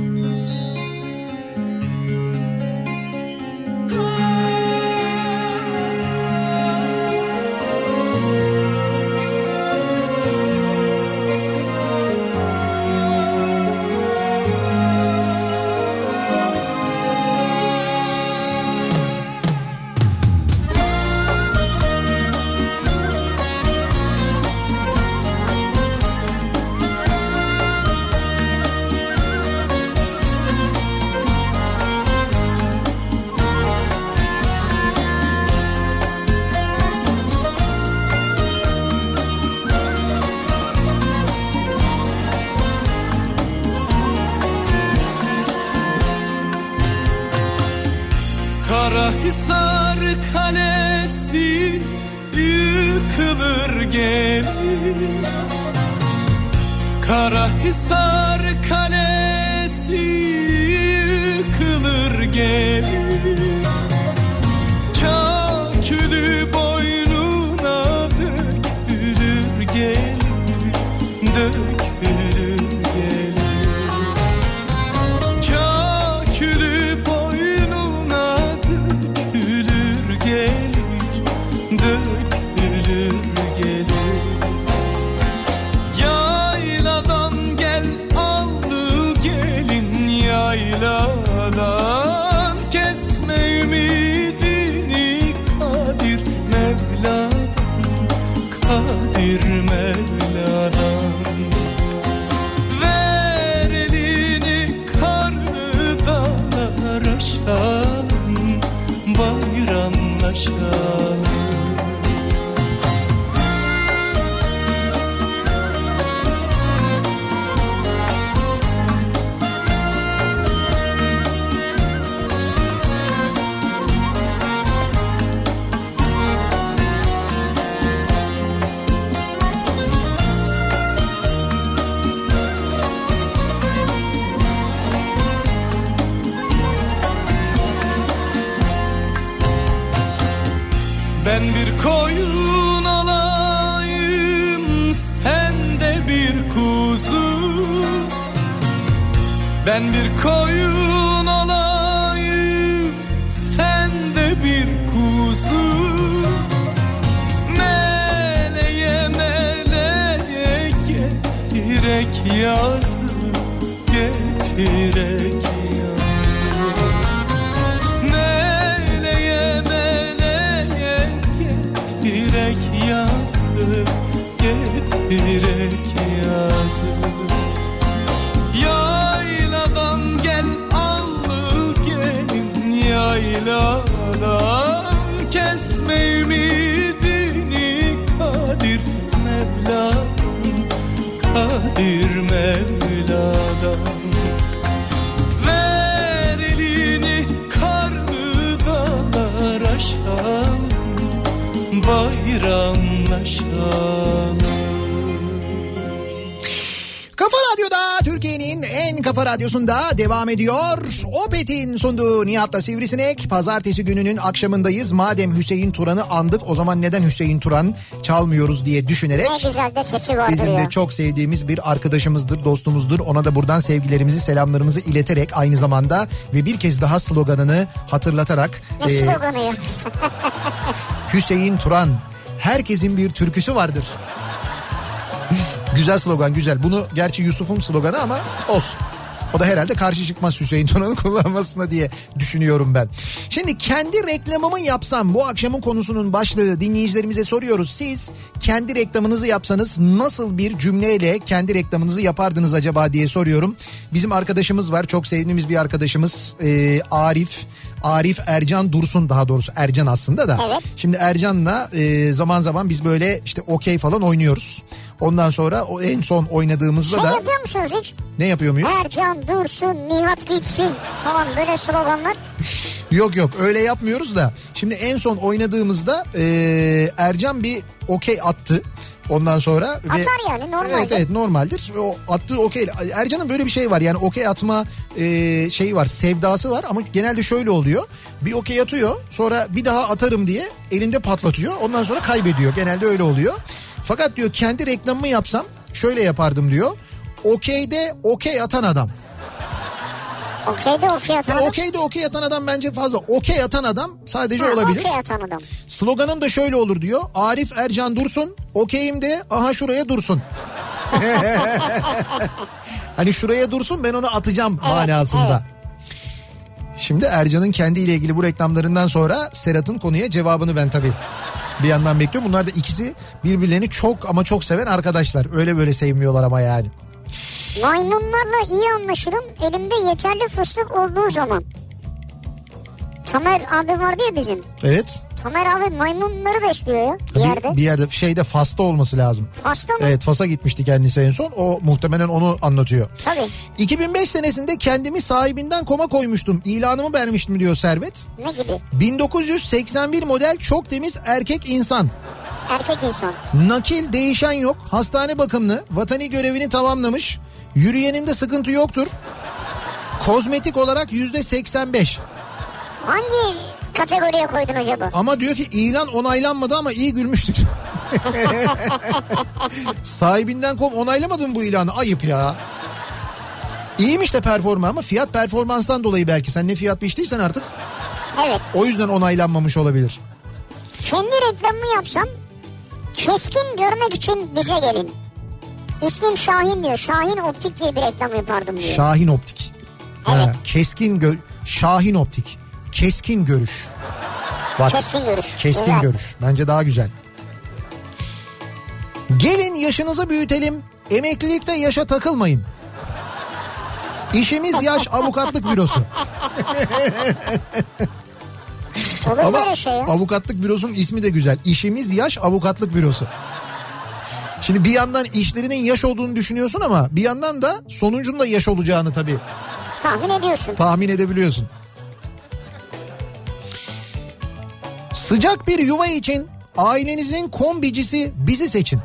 Ben bir koyun olayım sen de bir kuzu. Ben bir koyun olayım sen de bir kuzu. Meleğe meleğe getirek yazı Getirek ir.
Kafa radyosunda devam ediyor. Opet'in sunduğu Nihat'la Sivrisinek. Pazartesi gününün akşamındayız. Madem Hüseyin Turan'ı andık o zaman neden Hüseyin Turan çalmıyoruz diye düşünerek.
Ne güzel de sesi vardır
Bizim de çok sevdiğimiz bir arkadaşımızdır, dostumuzdur. Ona da buradan sevgilerimizi, selamlarımızı ileterek aynı zamanda ve bir kez daha sloganını hatırlatarak
Ne
e,
sloganı ya?
Hüseyin Turan herkesin bir türküsü vardır. güzel slogan güzel. Bunu gerçi Yusuf'un sloganı ama olsun. O da herhalde karşı çıkmaz Hüseyin Turan'ın kullanmasına diye düşünüyorum ben. Şimdi kendi reklamımı yapsam bu akşamın konusunun başlığı dinleyicilerimize soruyoruz. Siz kendi reklamınızı yapsanız nasıl bir cümleyle kendi reklamınızı yapardınız acaba diye soruyorum. Bizim arkadaşımız var çok sevdiğimiz bir arkadaşımız e, Arif. Arif Ercan Dursun daha doğrusu Ercan aslında da.
Evet.
Şimdi Ercan'la e, zaman zaman biz böyle işte okey falan oynuyoruz. Ondan sonra o en son oynadığımızda
Şey
da
yapıyor musunuz hiç?
ne yapıyor muyuz?
Ercan dursun, Nihat gitsin falan böyle sloganlar.
Yok yok öyle yapmıyoruz da. Şimdi en son oynadığımızda e, Ercan bir okey attı. Ondan sonra
Atar yani, normaldir.
Evet evet normaldir. O attığı okey. Ercan'ın böyle bir şey var yani okey atma e, şeyi var sevdası var ama genelde şöyle oluyor. Bir okey atıyor sonra bir daha atarım diye elinde patlatıyor. Ondan sonra kaybediyor. Genelde öyle oluyor. Fakat diyor kendi reklamımı yapsam şöyle yapardım diyor. Okeyde okey atan adam.
Okey de okey atan adam.
Okeyde okey atan adam bence fazla. Okey atan adam sadece
Ha,
olabilir.
Okey atan adam.
Sloganım da şöyle olur diyor. Arif Ercan Dursun, okeyim de aha şuraya dursun. hani şuraya dursun ben onu atacağım manasında. Şimdi Ercan'ın kendiyle ilgili bu reklamlarından sonra Serhat'ın konuya cevabını ben tabii bir yandan bekliyorum. Bunlar da ikisi birbirlerini çok ama çok seven arkadaşlar. Öyle böyle sevmiyorlar ama yani.
Maymunlarla iyi anlaşırım elimde yeterli fıstık olduğu zaman. Tamer abi vardı ya bizim.
Evet.
Tamer abi maymunları besliyor ya bir yerde.
Bir, bir yerde şeyde Fas'ta olması lazım.
Hasta mı?
Evet Fas'a gitmişti kendisi en son. O muhtemelen onu anlatıyor.
Tabii.
2005 senesinde kendimi sahibinden koma koymuştum. İlanımı vermiştim diyor Servet.
Ne gibi?
1981 model çok temiz erkek insan.
Erkek insan.
Nakil değişen yok. Hastane bakımlı. Vatani görevini tamamlamış. Yürüyeninde sıkıntı yoktur. Kozmetik olarak yüzde 85.
Hangi kategoriye koydun acaba?
Ama diyor ki ilan onaylanmadı ama iyi gülmüştük. Sahibinden kom onaylamadı mı bu ilanı? Ayıp ya. İyiymiş de performa ama fiyat performanstan dolayı belki. Sen ne fiyat biçtiysen artık
Evet.
o yüzden onaylanmamış olabilir.
Kendi reklamımı yapsam keskin görmek için bize gelin. İsmim Şahin diyor. Şahin Optik diye bir reklam yapardım diyor.
Şahin Optik. Ha,
Evet.
keskin gö Şahin Optik. Keskin görüş. Bak,
Keskin görüş.
Keskin
Güzel.
görüş. Bence daha güzel. Gelin yaşınızı büyütelim. Emeklilikte yaşa takılmayın. İşimiz yaş avukatlık bürosu.
Olur
Ama
şey ya?
avukatlık bürosunun ismi de güzel. İşimiz yaş avukatlık bürosu. Şimdi bir yandan işlerinin yaş olduğunu düşünüyorsun ama bir yandan da sonucun da yaş olacağını tabii
Tahmin ediyorsun.
tahmin edebiliyorsun. Sıcak bir yuva için ailenizin kombicisi bizi seçin.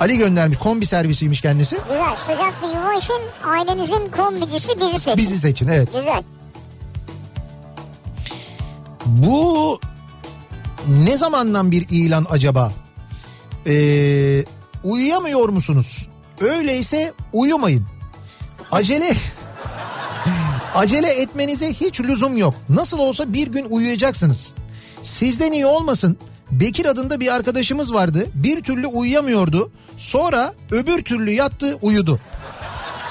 Ali göndermiş kombi servisiymiş kendisi.
Güzel. Sıcak bir yuva için ailenizin kombicisi bizi seçin.
Bizi seçin evet.
Güzel.
Bu ne zamandan bir ilan acaba? Ee, uyuyamıyor musunuz? Öyleyse uyumayın. Acele acele etmenize hiç lüzum yok. Nasıl olsa bir gün uyuyacaksınız. Sizden iyi olmasın. Bekir adında bir arkadaşımız vardı. Bir türlü uyuyamıyordu. Sonra öbür türlü yattı uyudu.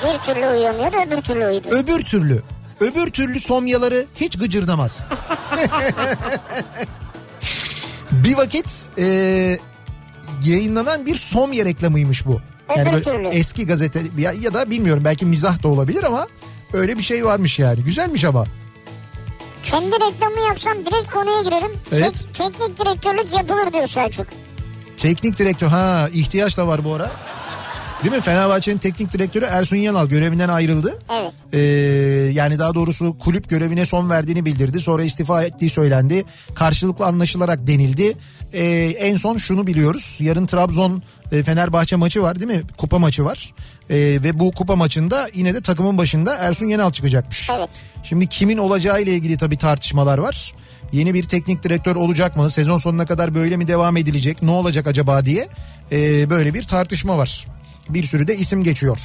Bir türlü uyuyamıyordu öbür türlü uyudu.
Öbür türlü. Öbür türlü somyaları hiç gıcırdamaz. bir vakit e, yayınlanan bir somya reklamıymış bu.
Öbür
böyle
türlü.
eski gazete ya, ya da bilmiyorum belki mizah da olabilir ama öyle bir şey varmış yani. Güzelmiş ama.
Kendi reklamı yapsam direkt konuya girerim.
Evet.
Tek- teknik direktörlük yapılır diyor Selçuk.
Teknik direktör ha ihtiyaç da var bu ara. Değil mi? Fenerbahçe'nin teknik direktörü Ersun Yanal görevinden ayrıldı.
Evet.
Ee, yani daha doğrusu kulüp görevine son verdiğini bildirdi. Sonra istifa ettiği söylendi. Karşılıklı anlaşılarak denildi. Ee, en son şunu biliyoruz. Yarın Trabzon e, Fenerbahçe maçı var değil mi? Kupa maçı var. Ee, ve bu kupa maçında yine de takımın başında Ersun Yanal çıkacakmış.
Evet.
Şimdi kimin olacağı ile ilgili tabii tartışmalar var. Yeni bir teknik direktör olacak mı? Sezon sonuna kadar böyle mi devam edilecek? Ne olacak acaba diye ee, böyle bir tartışma var. Bir sürü de isim geçiyor.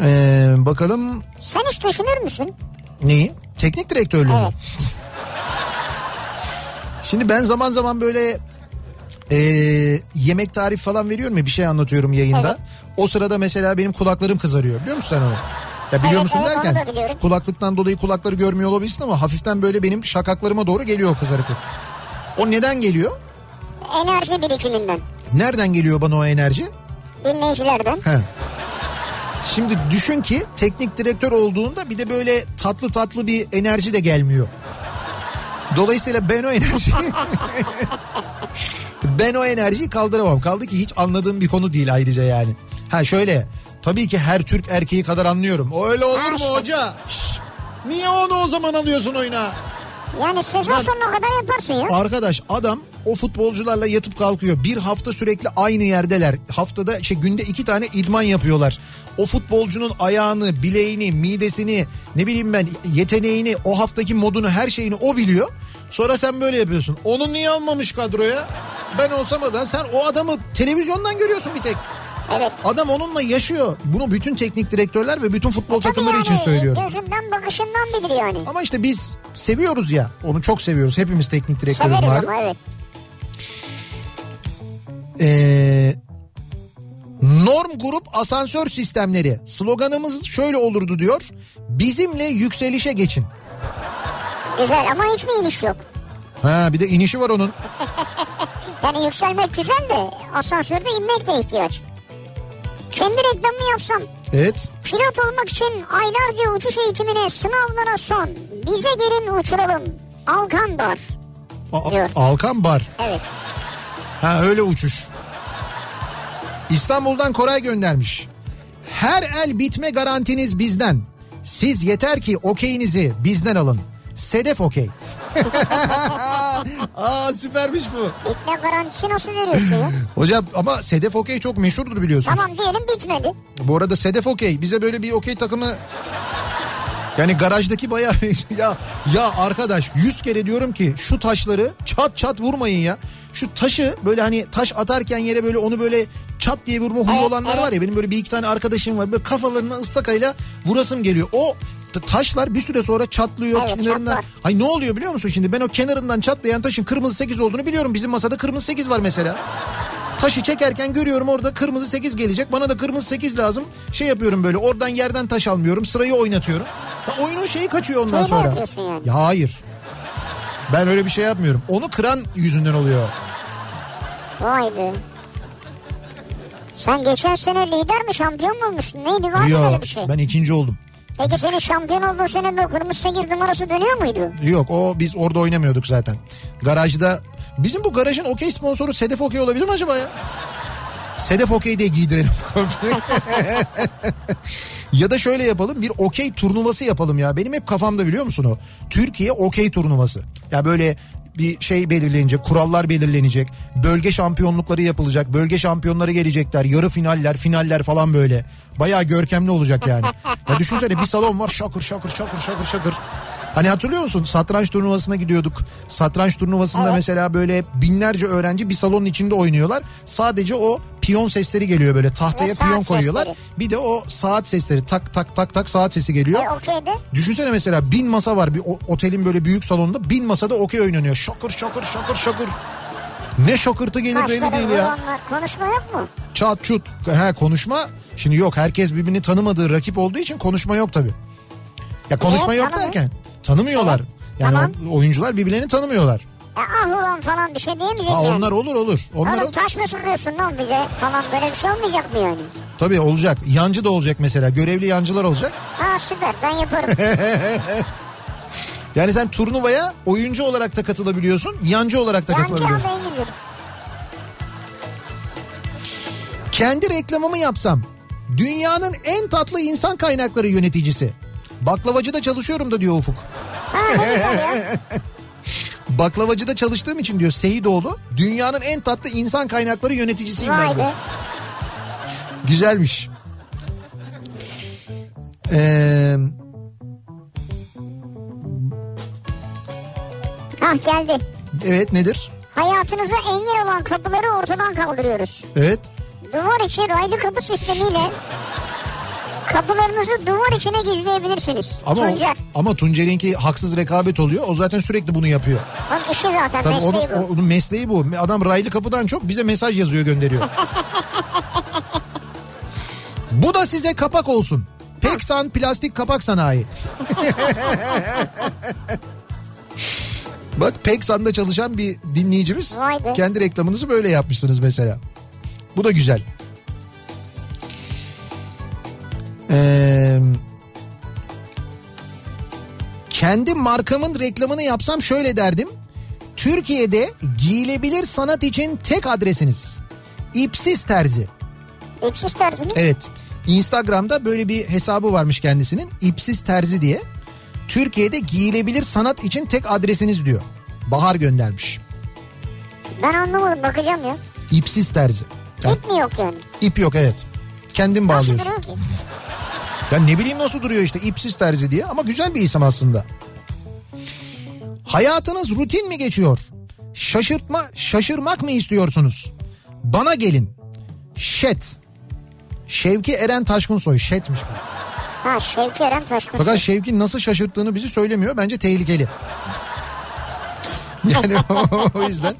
Ee, bakalım
Sen hiç düşünür müsün?
neyi? Teknik direktörlüğü mü?
Evet.
Şimdi ben zaman zaman böyle e, yemek tarif falan veriyorum ya bir şey anlatıyorum yayında.
Evet.
O sırada mesela benim kulaklarım kızarıyor biliyor musun sen onu? Ya biliyor
Evet,
musun
evet,
derken kulaklıktan dolayı kulakları görmüyor olabilirsin ama hafiften böyle benim şakaklarıma doğru geliyor o kızarıklık. O neden geliyor?
Enerji birikiminden.
Nereden geliyor bana o enerji?
Dinleyicilerden.
He. Şimdi düşün ki teknik direktör olduğunda bir de böyle tatlı tatlı bir enerji de gelmiyor. Dolayısıyla ben o enerjiyi ben o enerjiyi kaldıramam. Kaldı ki hiç anladığım bir konu değil ayrıca yani. Ha şöyle tabii ki her Türk erkeği kadar anlıyorum. O öyle olur mu hoca? Şş, niye onu o zaman alıyorsun oyuna?
Yani sezon
Ben-
sonuna kadar yaparsın ya.
Arkadaş adam o futbolcularla yatıp kalkıyor. Bir hafta sürekli aynı yerdeler. Haftada işte günde iki tane idman yapıyorlar. O futbolcunun ayağını, bileğini, midesini, ne bileyim ben yeteneğini, o haftaki modunu, her şeyini o biliyor. Sonra sen böyle yapıyorsun. Onu niye almamış kadroya? Ben olsam da sen o adamı televizyondan görüyorsun bir tek.
Evet.
Adam onunla yaşıyor. Bunu bütün teknik direktörler ve bütün futbol
Tabii
takımları
yani,
için söylüyorum.
Gözünden bakışından bilir yani.
Ama işte biz seviyoruz ya. Onu çok seviyoruz. Hepimiz teknik direktörüz
Severiz
malum.
ama evet.
Ee, norm grup asansör sistemleri sloganımız şöyle olurdu diyor. Bizimle yükselişe geçin.
Güzel ama hiç mi iniş yok?
Ha bir de inişi var onun.
Yani yükselmek güzel de asansörde inmek de ihtiyaç. Kendi reklamımı yapsam
Evet.
Pilot olmak için aylarca uçuş eğitimine sınavlara son. Bize gelin uçuralım. Alkan Bar.
A-
Diyor.
Alkan Bar.
Evet.
Ha öyle uçuş. İstanbul'dan Koray göndermiş. Her el bitme garantiniz bizden. Siz yeter ki okeyinizi bizden alın. Sedef okey. Aa süpermiş bu.
Bitme garantisi nasıl veriyorsun ya?
Hocam ama Sedef okey çok meşhurdur biliyorsunuz.
tamam diyelim bitmedi.
Bu arada Sedef okey bize böyle bir okey takımı yani garajdaki bayağı ya ya arkadaş 100 kere diyorum ki şu taşları çat çat vurmayın ya. Şu taşı böyle hani taş atarken yere böyle onu böyle çat diye vurma huyu
Evet,
olanlar
evet.
var ya benim böyle bir iki tane arkadaşım var böyle kafalarına ıstakayla vurasım geliyor. O taşlar bir süre sonra çatlıyor
Evet,
kenarından.
çatlar.
Ay ne oluyor biliyor musun şimdi ben o kenarından çatlayan taşın kırmızı 8 olduğunu biliyorum. Bizim masada kırmızı 8 var mesela. Taşı çekerken görüyorum orada kırmızı 8 gelecek. Bana da kırmızı 8 lazım. Şey yapıyorum böyle oradan yerden taş almıyorum. Sırayı oynatıyorum. Ya oyunun şeyi kaçıyor ondan
Hile
sonra.
yani.
Ya hayır. Ben öyle bir şey yapmıyorum. Onu kıran yüzünden oluyor.
Vay be. Sen geçen sene lider mi şampiyon mu olmuştun? Neydi var mı
Yok
böyle bir şey?
ben ikinci oldum.
Peki senin şampiyon olduğun sene böyle kırmızı 8 numarası dönüyor muydu?
Yok o biz orada oynamıyorduk zaten. Garajda bizim bu garajın okey sponsoru Sedef Okey olabilir mi acaba ya? Sedef Okey diye giydirelim. ya da şöyle yapalım bir okey turnuvası yapalım ya. Benim hep kafamda biliyor musun o? Türkiye okey turnuvası. Ya böyle bir şey belirlenecek, kurallar belirlenecek. Bölge şampiyonlukları yapılacak. Bölge şampiyonları gelecekler. Yarı finaller, finaller falan böyle. Bayağı görkemli olacak yani. Ya düşünsene bir salon var şakır şakır şakır şakır şakır. Hani hatırlıyor musun? Satranç turnuvasına gidiyorduk. Satranç turnuvasında
Evet.
mesela böyle binlerce öğrenci bir salonun içinde oynuyorlar. Sadece o piyon sesleri geliyor böyle tahtaya piyon koyuyorlar.
sesleri.
Bir de o saat sesleri tak tak tak tak saat sesi geliyor.
E okeydi.
Düşünsene mesela bin masa var bir otelin böyle büyük salonunda bin masada okey oynanıyor. Şakır şakır şakır şakır. Ne şakırtı gelir belli
Kaşları
değil ya.
Konuşma yok mu?
Çat çut. He konuşma. Şimdi yok herkes birbirini tanımadığı rakip olduğu için konuşma yok tabii. Ya konuşma
Evet,
yok
tanımıyor.
derken tanımıyorlar. Yani
tamam.
oyuncular birbirlerini tanımıyorlar.
Ya ah ulan falan bir şey diyemeyecek
Ha,
yani.
onlar olur olur. Onlar
Oğlum
ol-
taş mı sıkıyorsun lan bize falan böyle bir şey olmayacak mı yani?
tabii olacak. Yancı da olacak mesela. Görevli yancılar olacak.
Ha süper ben yaparım.
Yani sen turnuvaya oyuncu olarak da katılabiliyorsun, yancı olarak da
Yancı
katılabiliyorsun.
abi İngilizce.
Kendi reklamımı yapsam dünyanın en tatlı insan kaynakları yöneticisi. Baklavacıda çalışıyorum da diyor Ufuk.
Ha.
Baklavacıda çalıştığım için diyor Seyidoğlu dünyanın en tatlı insan kaynakları yöneticisiyim ben
Vay
diyor.
be.
Güzelmiş. Ee,
Hah geldi.
evet nedir?
Hayatınıza engel olan kapıları ortadan kaldırıyoruz.
Evet.
Duvar içi raylı kapı sistemiyle kapılarınızı duvar içine gizleyebilirsiniz.
Ama o-
Tuncer.
ama Tuncer'inki haksız rekabet oluyor. O zaten sürekli bunu yapıyor.
Onun işi zaten
Tabii
mesleği
onun,
bu.
onun mesleği bu. Adam raylı kapıdan çok bize mesaj yazıyor gönderiyor. bu da size kapak olsun. Peksan plastik kapak sanayi. Bak Peksan'da çalışan bir dinleyicimiz kendi reklamınızı böyle yapmışsınız mesela. Bu da güzel. Ee, kendi markamın reklamını yapsam şöyle derdim. Türkiye'de giyilebilir sanat için tek adresiniz. İpsiz terzi.
İpsiz terzi mi?
Evet. Instagram'da böyle bir hesabı varmış kendisinin. İpsiz terzi diye. Türkiye'de giyilebilir sanat için tek adresiniz diyor. Bahar göndermiş.
Ben anlamadım bakacağım ya.
İpsiz terzi. Yani
İp mi yok yani?
ip yok evet. Kendin
Nasıl
bağlıyorsun.
duruyor ki?
Ya ne bileyim nasıl duruyor işte ipsiz terzi diye ama güzel bir isim aslında. Hayatınız rutin mi geçiyor? Şaşırtma, şaşırmak mı istiyorsunuz? Bana gelin. Şet. Şevki Eren Taşkınsoy. Şetmiş bu.
Ha Şevki Eren Taşkın.
Fakat Şevki nasıl şaşırttığını bizi söylemiyor. Bence tehlikeli. Yani o yüzden.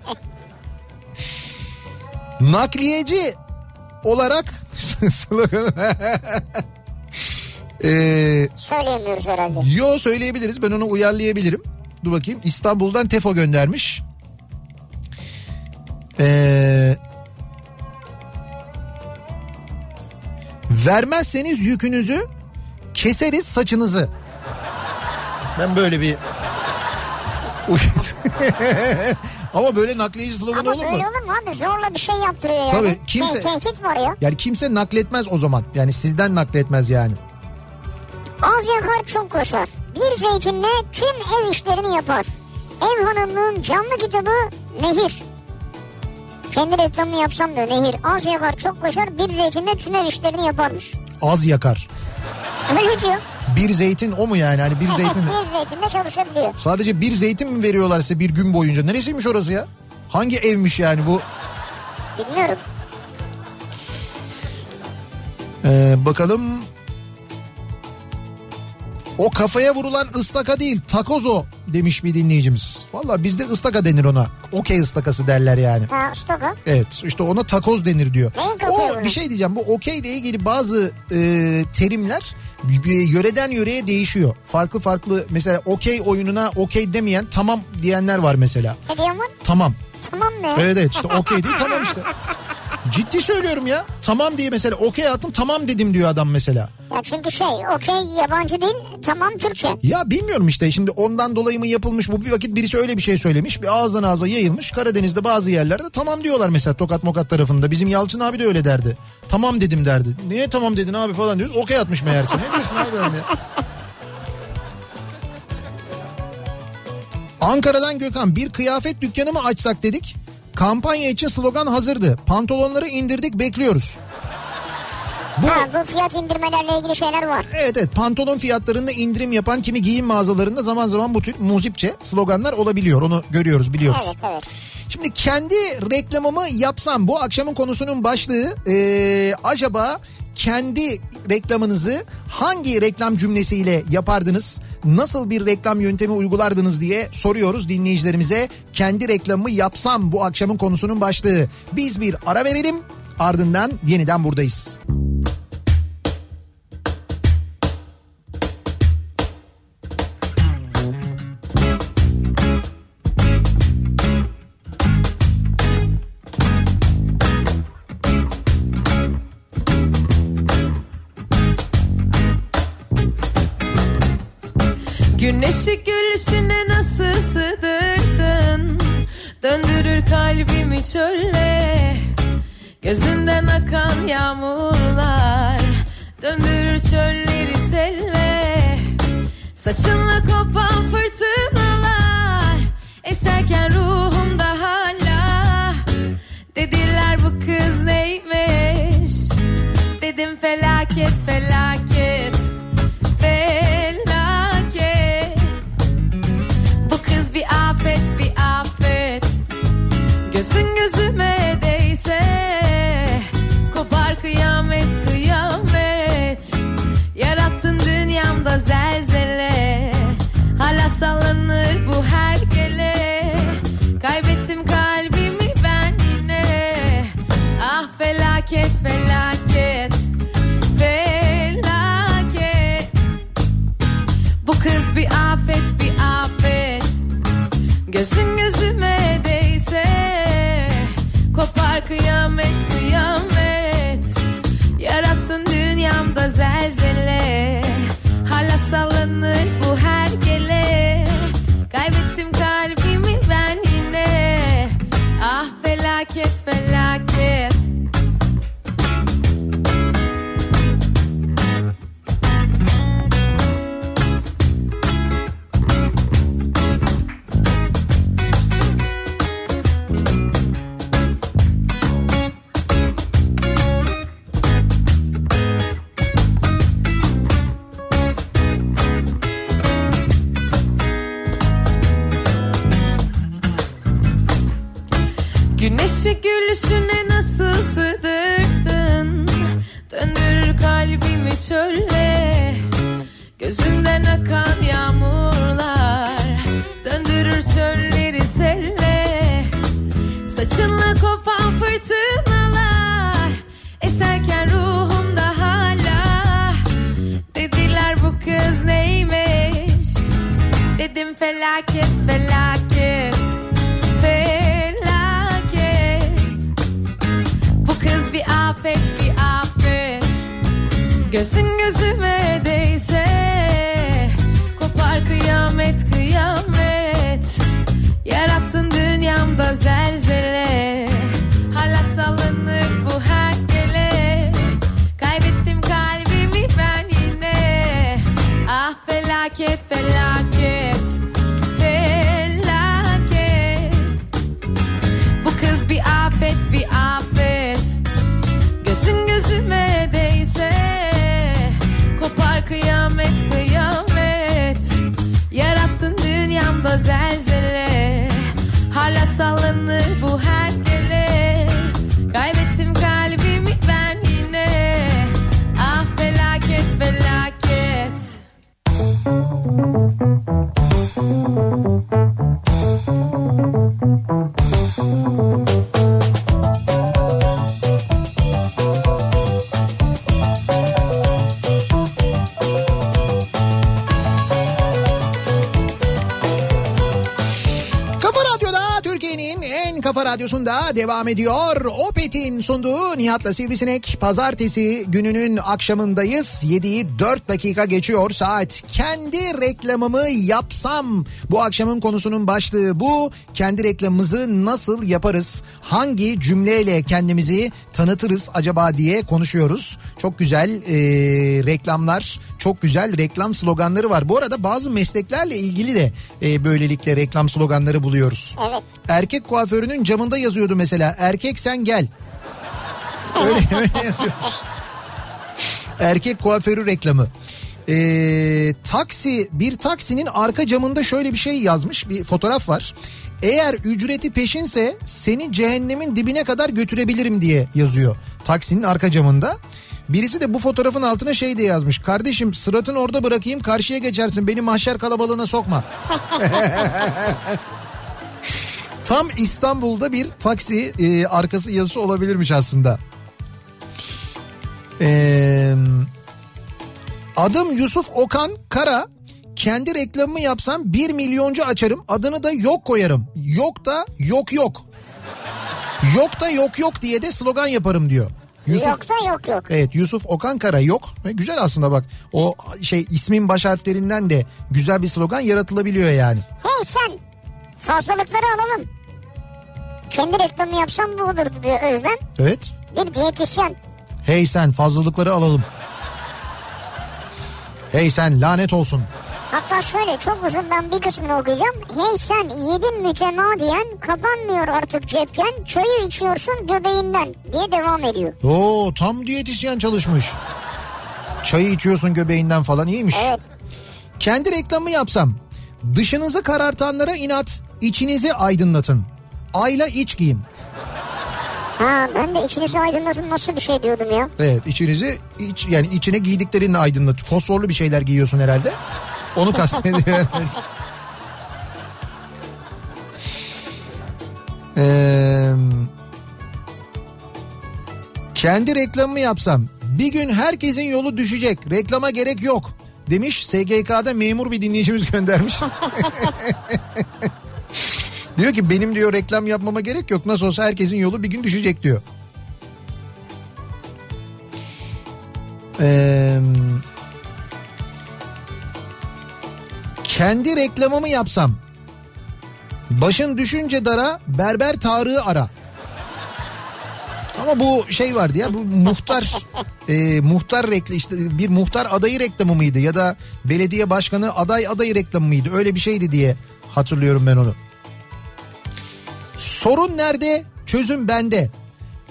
Nakliyeci olarak slogan. Ee,
Söyleyemiyoruz herhalde.
yo söyleyebiliriz. Ben onu uyarlayabilirim. Dur bakayım. İstanbul'dan Tefo göndermiş. Ee, vermezseniz yükünüzü keseriz saçınızı. Ben böyle bir Ama böyle nakliyeci sloganı
Ama
olur mu?
böyle olur mu abi? Zorla bir şey yaptırıyor yani.
Tabii, kimse-
Te- tehdit var ya.
Yani kimse nakletmez o zaman. Yani sizden nakletmez yani.
Az yakar çok koşar. Bir zeytinle tüm ev işlerini yapar. Ev hanımlığın canlı kitabı Nehir. Kendi reklamını yapsam diyor Nehir. Az yakar çok koşar bir zeytinle tüm ev işlerini yaparmış.
Az yakar.
Öyle diyor.
Bir zeytin o mu yani? Hani bir zeytin.
bir zeytinle çalışabiliyor.
Sadece bir zeytin mi veriyorlar size bir gün boyunca? Neresiymiş orası ya? Hangi evmiş yani bu?
Bilmiyorum.
Ee, bakalım. O kafaya vurulan ıstaka değil takozo demiş bir dinleyicimiz. Valla bizde ıstaka denir ona. Okey ıstakası derler yani.
Ha stoka.
Evet işte ona takoz denir diyor. O
vuruyor?
bir şey diyeceğim bu okey ile ilgili bazı e, terimler yöreden yöreye değişiyor. Farklı farklı mesela okey oyununa okey demeyen tamam diyenler var mesela.
Ne diyorsun?
Tamam.
Tamam ne?
Evet evet işte okey değil tamam işte. Ciddi söylüyorum ya. Tamam diye mesela okey attım tamam dedim diyor adam mesela.
Ya çünkü şey okey yabancı değil tamam Türkçe.
Ya bilmiyorum işte şimdi ondan dolayı mı yapılmış bu bir vakit birisi öyle bir şey söylemiş. Bir ağızdan ağza yayılmış. Karadeniz'de bazı yerlerde tamam diyorlar mesela Tokat Mokat tarafında. Bizim Yalçın abi de öyle derdi. Tamam dedim derdi. Niye tamam dedin abi falan diyoruz. Okey atmış meğerse. Ne diyorsun abi? Ankara'dan Gökhan bir kıyafet dükkanı mı açsak dedik. Kampanya için slogan hazırdı. Pantolonları indirdik bekliyoruz. Bu
Ha bu fiyat indirmelerle ilgili şeyler var.
Evet evet pantolon fiyatlarında indirim yapan kimi giyim mağazalarında zaman zaman bu tür muzipçe sloganlar olabiliyor. Onu görüyoruz biliyoruz.
Evet evet.
Şimdi kendi reklamımı yapsam bu akşamın konusunun başlığı ee, acaba kendi reklamınızı hangi reklam cümlesiyle yapardınız? Nasıl bir reklam yöntemi uygulardınız diye soruyoruz dinleyicilerimize. Kendi reklamımı yapsam bu akşamın konusunun başlığı. Biz bir ara verelim ardından yeniden buradayız.
Güneşi kalbimi çölle. Gözünden akan yağmurlar Döndürür çölleri selle. Saçınla kopan fırtınalar Eserken ruhumda hala. Dediler bu kız neymiş? Dedim felaket Felaket Gözün gözüme değse Kopar kıyamet kıyamet. Yarattın dünyamda zelzele Hala sallanır bu hergele. Kaybettim kalbimi ben yine. Ah felaket felaket Felaket. Bu kız bir afet kıyamet kıyamet. Yarattın dünyamda zelzele Güneşi gülüşüne nasıl sığdırdın? Döndürür kalbimi çölle. Gözünden akan yağmurlar Döndürür çölleri selle. Saçınla kopan fırtınalar Eserken ruhumda hala. Dediler bu kız neymiş? Dedim felaket felaket Gözün gözüme değse Kopar kıyamet kıyamet. Yarattın dünyamda zelzele Hala salınır bu her gele Kaybettim kalbimi ben yine. Ah felaket felaket zelzele
radyosunda devam ediyor. Opet'in sunduğu Nihat'la Sivrisinek. Pazartesi gününün akşamındayız. 7'yi 4 dakika geçiyor saat. Kendi reklamımı yapsam. Bu akşamın konusunun başlığı bu. Kendi reklamımızı nasıl yaparız? Hangi cümleyle kendimizi tanıtırız acaba diye konuşuyoruz. Çok güzel e, reklamlar, çok güzel reklam sloganları var. Bu arada bazı mesleklerle ilgili de e, böylelikle reklam sloganları buluyoruz.
Evet.
Erkek kuaförünün camında yazıyordu mesela erkek sen gel. Öyle, öyle yazıyor. Erkek kuaförü reklamı. Ee, taksi bir taksinin arka camında şöyle bir şey yazmış bir fotoğraf var. Eğer ücreti peşinse seni cehennemin dibine kadar götürebilirim diye yazıyor taksinin arka camında. Birisi de bu fotoğrafın altına şey diye yazmış. Kardeşim sıratını orada bırakayım karşıya geçersin beni mahşer kalabalığına sokma. Tam İstanbul'da bir taksi e, arkası yazısı olabilirmiş aslında. Ee, adım Yusuf Okan Kara. Kendi reklamımı yapsam 1 milyoncu açarım. Adını da yok koyarım. Yok da yok yok. Yok da yok yok diye de slogan yaparım diyor. Yusuf,
Yok da yok yok.
Evet Yusuf Okan Kara yok. Güzel aslında bak. O şey ismin baş harflerinden de güzel bir slogan yaratılabiliyor yani.
Hey sen fazlalıkları alalım. Kendi reklamı yapsam bu olurdu diyor Özlem.
Evet.
Bir diyetisyen.
Hey sen fazlalıkları alalım. Hey sen lanet olsun.
Hatta şöyle çok uzun ben bir kısmını okuyacağım. Hey sen yedin mütemadiyen kapanmıyor artık cepken çayı içiyorsun göbeğinden diye devam ediyor.
Oo tam diyetisyen çalışmış. Çayı içiyorsun göbeğinden falan iyiymiş.
Evet.
Kendi reklamı yapsam. Dışınızı karartanlara inat, içinizi aydınlatın. Ayla iç giyin.
Ha ben de içinizi aydınlatın nasıl bir şey diyordum ya.
Evet içinizi iç, yani içine giydiklerinle aydınlat. Fosforlu bir şeyler giyiyorsun herhalde. Onu kastediyor. evet. Ee, kendi reklamımı yapsam bir gün herkesin yolu düşecek. Reklama gerek yok. Demiş SGK'da memur bir dinleyicimiz göndermiş. diyor ki benim diyor reklam yapmama gerek yok. Nasıl olsa herkesin yolu bir gün düşecek diyor. Ee, kendi reklamımı yapsam başın düşünce dara berber Tarık'ı ara. Ama bu şey vardı ya bu muhtar e, muhtar rekli işte bir muhtar adayı reklamı mıydı ya da belediye başkanı aday adayı reklamı mıydı öyle bir şeydi diye hatırlıyorum ben onu. Sorun nerede? Çözüm bende.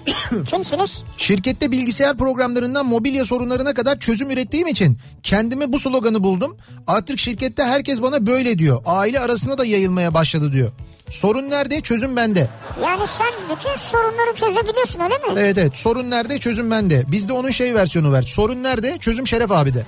Kimsiniz?
Şirkette bilgisayar programlarından mobilya sorunlarına kadar çözüm ürettiğim için kendime bu sloganı buldum. Artık şirkette herkes bana böyle diyor. Aile arasında da yayılmaya başladı diyor. Sorun nerede? Çözüm bende.
Yani sen bütün sorunları çözebiliyorsun öyle mi?
Evet evet sorun nerede? Çözüm bende. Bizde onun şey versiyonu var. Sorun nerede? Çözüm Şeref abi de.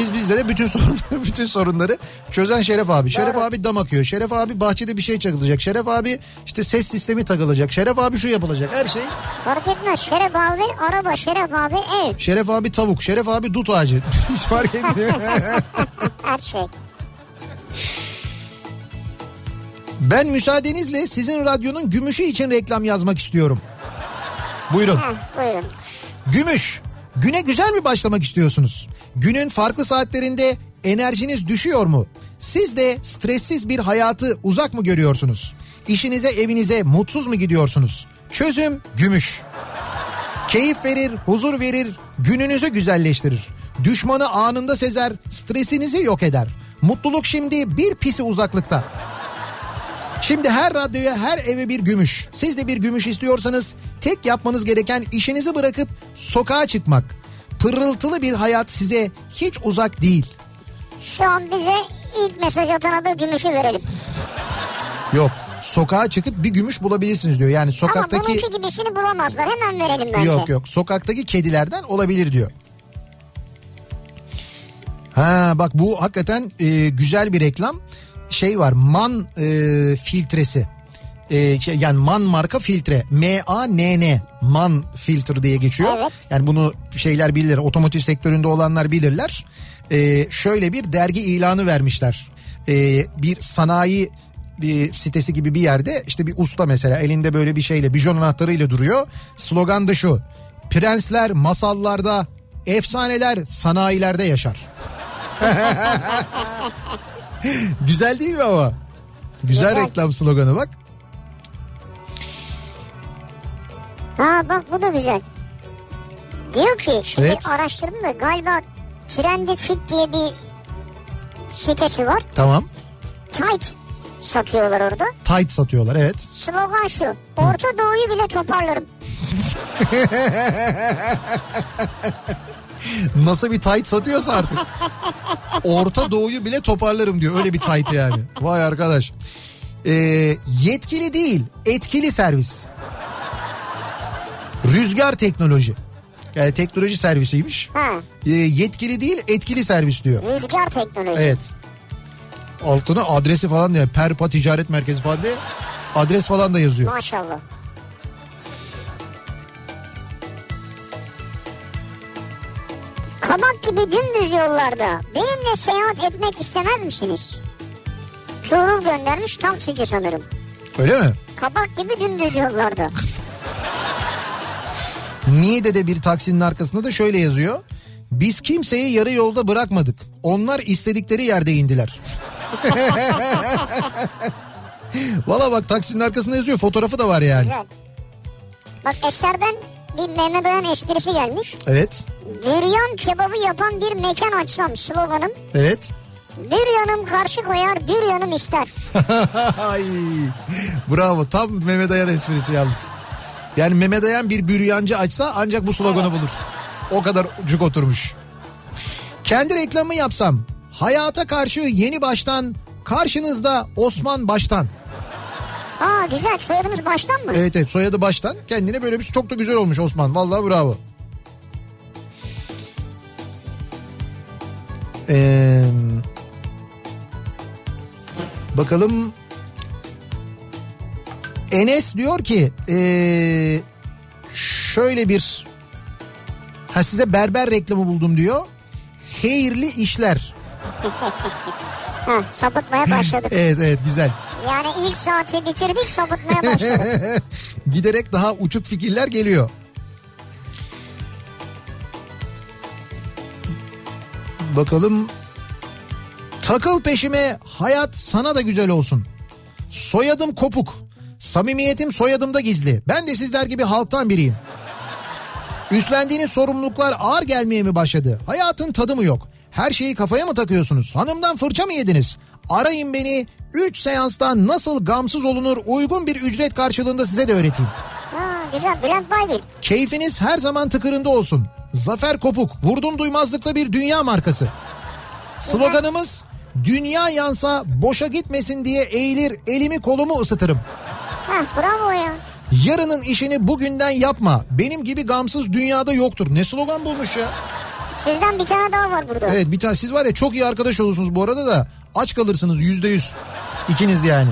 Biz bizde de bütün sorunları bütün sorunları çözen Şeref abi. Şeref abi dam akıyor. Şeref abi bahçede bir şey çakılacak. Şeref abi işte ses sistemi takılacak. Şeref abi şu yapılacak. Her şey.
Fark etmez. Şeref abi araba, Şeref abi ev.
Şeref abi tavuk. Şeref abi dut ağacı. Hiç fark etmiyor.
Her şey.
Ben müsaadenizle sizin radyonun gümüşü için reklam yazmak istiyorum. Buyurun.
Heh, buyurun.
Gümüş. Güne güzel mi başlamak istiyorsunuz? Günün farklı saatlerinde enerjiniz düşüyor mu? Siz de stressiz bir hayatı uzak mı görüyorsunuz? İşinize evinize mutsuz mu gidiyorsunuz? Çözüm gümüş. Keyif verir, huzur verir, gününüzü güzelleştirir. Düşmanı anında sezer, stresinizi yok eder. Mutluluk şimdi bir pisi uzaklıkta. Şimdi her radyoya, her eve bir gümüş. Siz de bir gümüş istiyorsanız tek yapmanız gereken işinizi bırakıp sokağa çıkmak. Pırıltılı bir hayat size hiç uzak değil.
Şu an bize ilk mesaj atana da gümüşü verelim.
Yok, sokağa çıkıp bir gümüş bulabilirsiniz diyor. Yani
Ama
sokaktaki
bununki gibisini bulamazlar. Hemen verelim bence.
Yok yok sokaktaki kedilerden olabilir diyor. Ha bak bu hakikaten e, güzel bir reklam. Şey var man e, filtresi. E, şey, yani man marka filtre. M-A-N-N. Man filtre diye geçiyor.
Evet.
Yani bunu şeyler bilirler. Otomotiv sektöründe olanlar bilirler. E, şöyle bir dergi ilanı vermişler. E, bir sanayi bir sitesi gibi bir yerde işte bir usta mesela elinde böyle bir şeyle bijon anahtarıyla duruyor. Slogan da şu. Prensler masallarda, efsaneler sanayilerde yaşar. Güzel değil mi ama? Güzel,
Güzel.
reklam sloganı bak.
Ha bak bu da güzel. Diyor ki şimdi
Evet.
araştırdım da galiba Trendy Fit diye bir sitesi var.
Tamam.
Tight satıyorlar orada.
Tight satıyorlar evet.
Slogan şu. Orta Doğu'yu bile toparlarım.
Nasıl bir tight satıyorsa artık. Orta Doğu'yu bile toparlarım diyor. Öyle bir tight yani. Vay arkadaş. Ee, yetkili değil, etkili servis. Rüzgar teknoloji. Yani teknoloji servisiymiş.
Ha,
Ee, yetkili değil, etkili servis diyor.
rüzgar teknoloji.
Evet. Altına adresi falan diyor. Perpa Ticaret Merkezi falan diye. Adres falan da yazıyor.
Maşallah. Kabak gibi dümdüz yollarda benimle seyahat etmek istemez misiniz? Tuğrul göndermiş taksici sanırım.
Öyle mi?
Kabak gibi dümdüz yollarda.
Niğde'de bir taksinin arkasında da şöyle yazıyor. Biz kimseyi yarı yolda bırakmadık. Onlar istedikleri yerde indiler. Valla bak taksinin arkasında yazıyor. Fotoğrafı da var yani.
Güzel. Bak eserden bir Mehmet Ayan esprisi gelmiş.
Evet.
Büryan kebabı yapan bir mekan açsam sloganım.
Evet.
Büryanım karşı koyar, büryanım ister.
Bravo. Tam Mehmet Ayan esprisi yalnız. Yani Mehmet Ayan bir büryancı açsa ancak bu sloganı bulur. O kadar cuk oturmuş. Kendi reklamı yapsam hayata karşı yeni baştan karşınızda Osman Baştan.
Aa güzel soyadınız baştan mı?
Evet evet soyadı Baştan. Kendine böyle bir çok da güzel olmuş Osman. Vallahi bravo. Ee, bakalım Enes diyor ki ee, şöyle bir ha size berber reklamı buldum diyor. Hayırlı işler.
Ha, sapıtmaya başladık.
Evet evet güzel.
Yani ilk saati bitirdik sapıtmaya başladık.
Giderek daha uçuk fikirler geliyor. Bakalım. Takıl peşime hayat sana da güzel olsun. Soyadım kopuk. Samimiyetim soyadımda gizli. Ben de sizler gibi halktan biriyim. Üstlendiğiniz sorumluluklar ağır gelmeye mi başladı? Hayatın tadı mı yok? Her şeyi kafaya mı takıyorsunuz? Hanımdan fırça mı yediniz? Arayın beni. 3 seansta nasıl gamsız olunur uygun bir ücret karşılığında size de öğreteyim.
ha, güzel Bülent Baybül.
Keyfiniz her zaman tıkırında olsun. Zafer Kopuk, vurdum duymazlıkta bir dünya markası. Sloganımız dünya yansa boşa gitmesin diye eğilir elimi kolumu ısıtırım.
Ha, bravo ya.
Yarının işini bugünden yapma. Benim gibi gamsız dünyada yoktur. Ne slogan bulmuş ya?
Sizden bir tane daha var burada.
Evet bir tane siz var ya çok iyi arkadaş olursunuz bu arada da aç kalırsınız yüzde yüz. İkiniz yani.